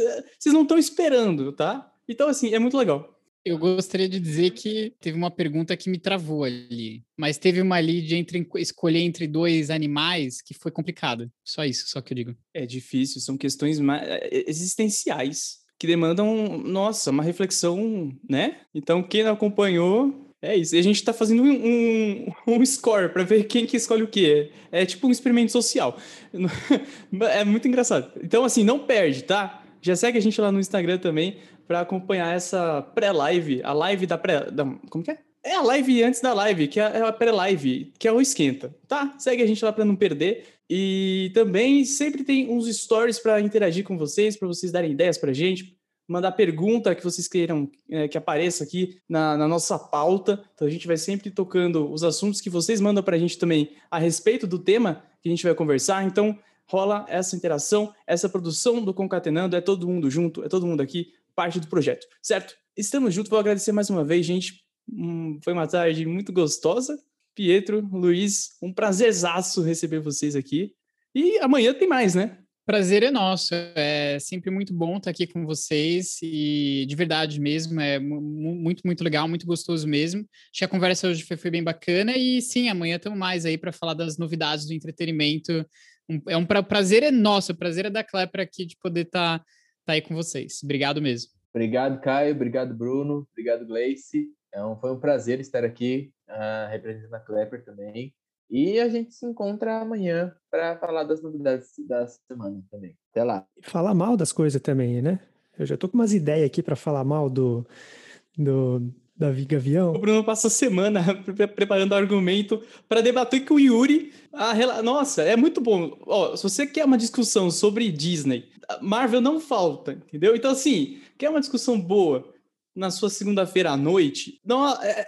[SPEAKER 1] não estão esperando, tá? Então, assim, é muito legal.
[SPEAKER 2] Eu gostaria de dizer que teve uma pergunta que me travou ali, mas teve uma ali de entre, escolher entre dois animais que foi complicada. Só isso, só que eu digo.
[SPEAKER 1] É difícil, são questões mais é, existenciais que demandam, nossa, uma reflexão, né? Então, quem não acompanhou, é isso. E a gente está fazendo um, um, um score para ver quem que escolhe o quê. É tipo um experimento social. É muito engraçado. Então, assim, não perde, tá? Já segue a gente lá no Instagram também para acompanhar essa pré-live, a live da pré. Da, como que é? É a live antes da live, que é a é pré-live, que é o esquenta, tá? Segue a gente lá para não perder. E também sempre tem uns stories para interagir com vocês, para vocês darem ideias para gente, mandar pergunta que vocês queiram é, que apareça aqui na, na, nossa pauta. Então a gente vai sempre tocando os assuntos que vocês mandam para a gente também a respeito do tema que a gente vai conversar. Então rola essa interação, essa produção do Concatenando, é todo mundo junto, é todo mundo aqui, parte do projeto, certo? Estamos juntos, vou agradecer mais uma vez, gente. Hum, foi uma tarde muito gostosa. Pietro, Luiz, um prazerzaço receber vocês aqui. E amanhã tem mais, né?
[SPEAKER 2] Prazer é nosso. É sempre muito bom estar aqui com vocês e de verdade mesmo, é muito, muito legal, muito gostoso mesmo. Acho que a conversa hoje foi, foi bem bacana e sim, amanhã estamos mais aí para falar das novidades do entretenimento. é um prazer é nosso, prazer é da Clepra aqui de poder estar tá, tá aí com vocês. Obrigado mesmo.
[SPEAKER 3] Obrigado, Caio. Obrigado, Bruno. Obrigado, Gleice. É um, foi um prazer estar aqui uh, representando a Klepper também. E a gente se encontra amanhã para falar das novidades da semana também. Até lá.
[SPEAKER 4] Falar mal das coisas também, né? Eu já tô com umas ideias aqui para falar mal do, do Davi Gavião.
[SPEAKER 1] O Bruno passa a semana preparando argumento para debater com o Yuri. A, nossa, é muito bom. Ó, se você quer uma discussão sobre Disney, Marvel não falta, entendeu? Então, assim, quer uma discussão boa na sua segunda-feira à noite, não, é,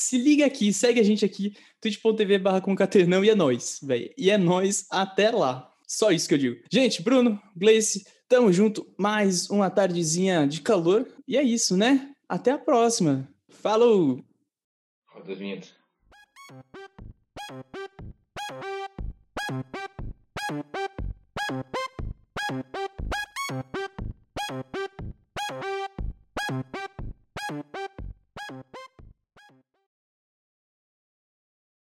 [SPEAKER 1] se liga aqui, segue a gente aqui, twitch.tv barra concaternão e é nóis, velho. E é nóis até lá. Só isso que eu digo. Gente, Bruno, Gleice, tamo junto. Mais uma tardezinha de calor. E é isso, né? Até a próxima. Falou!
[SPEAKER 6] Roda.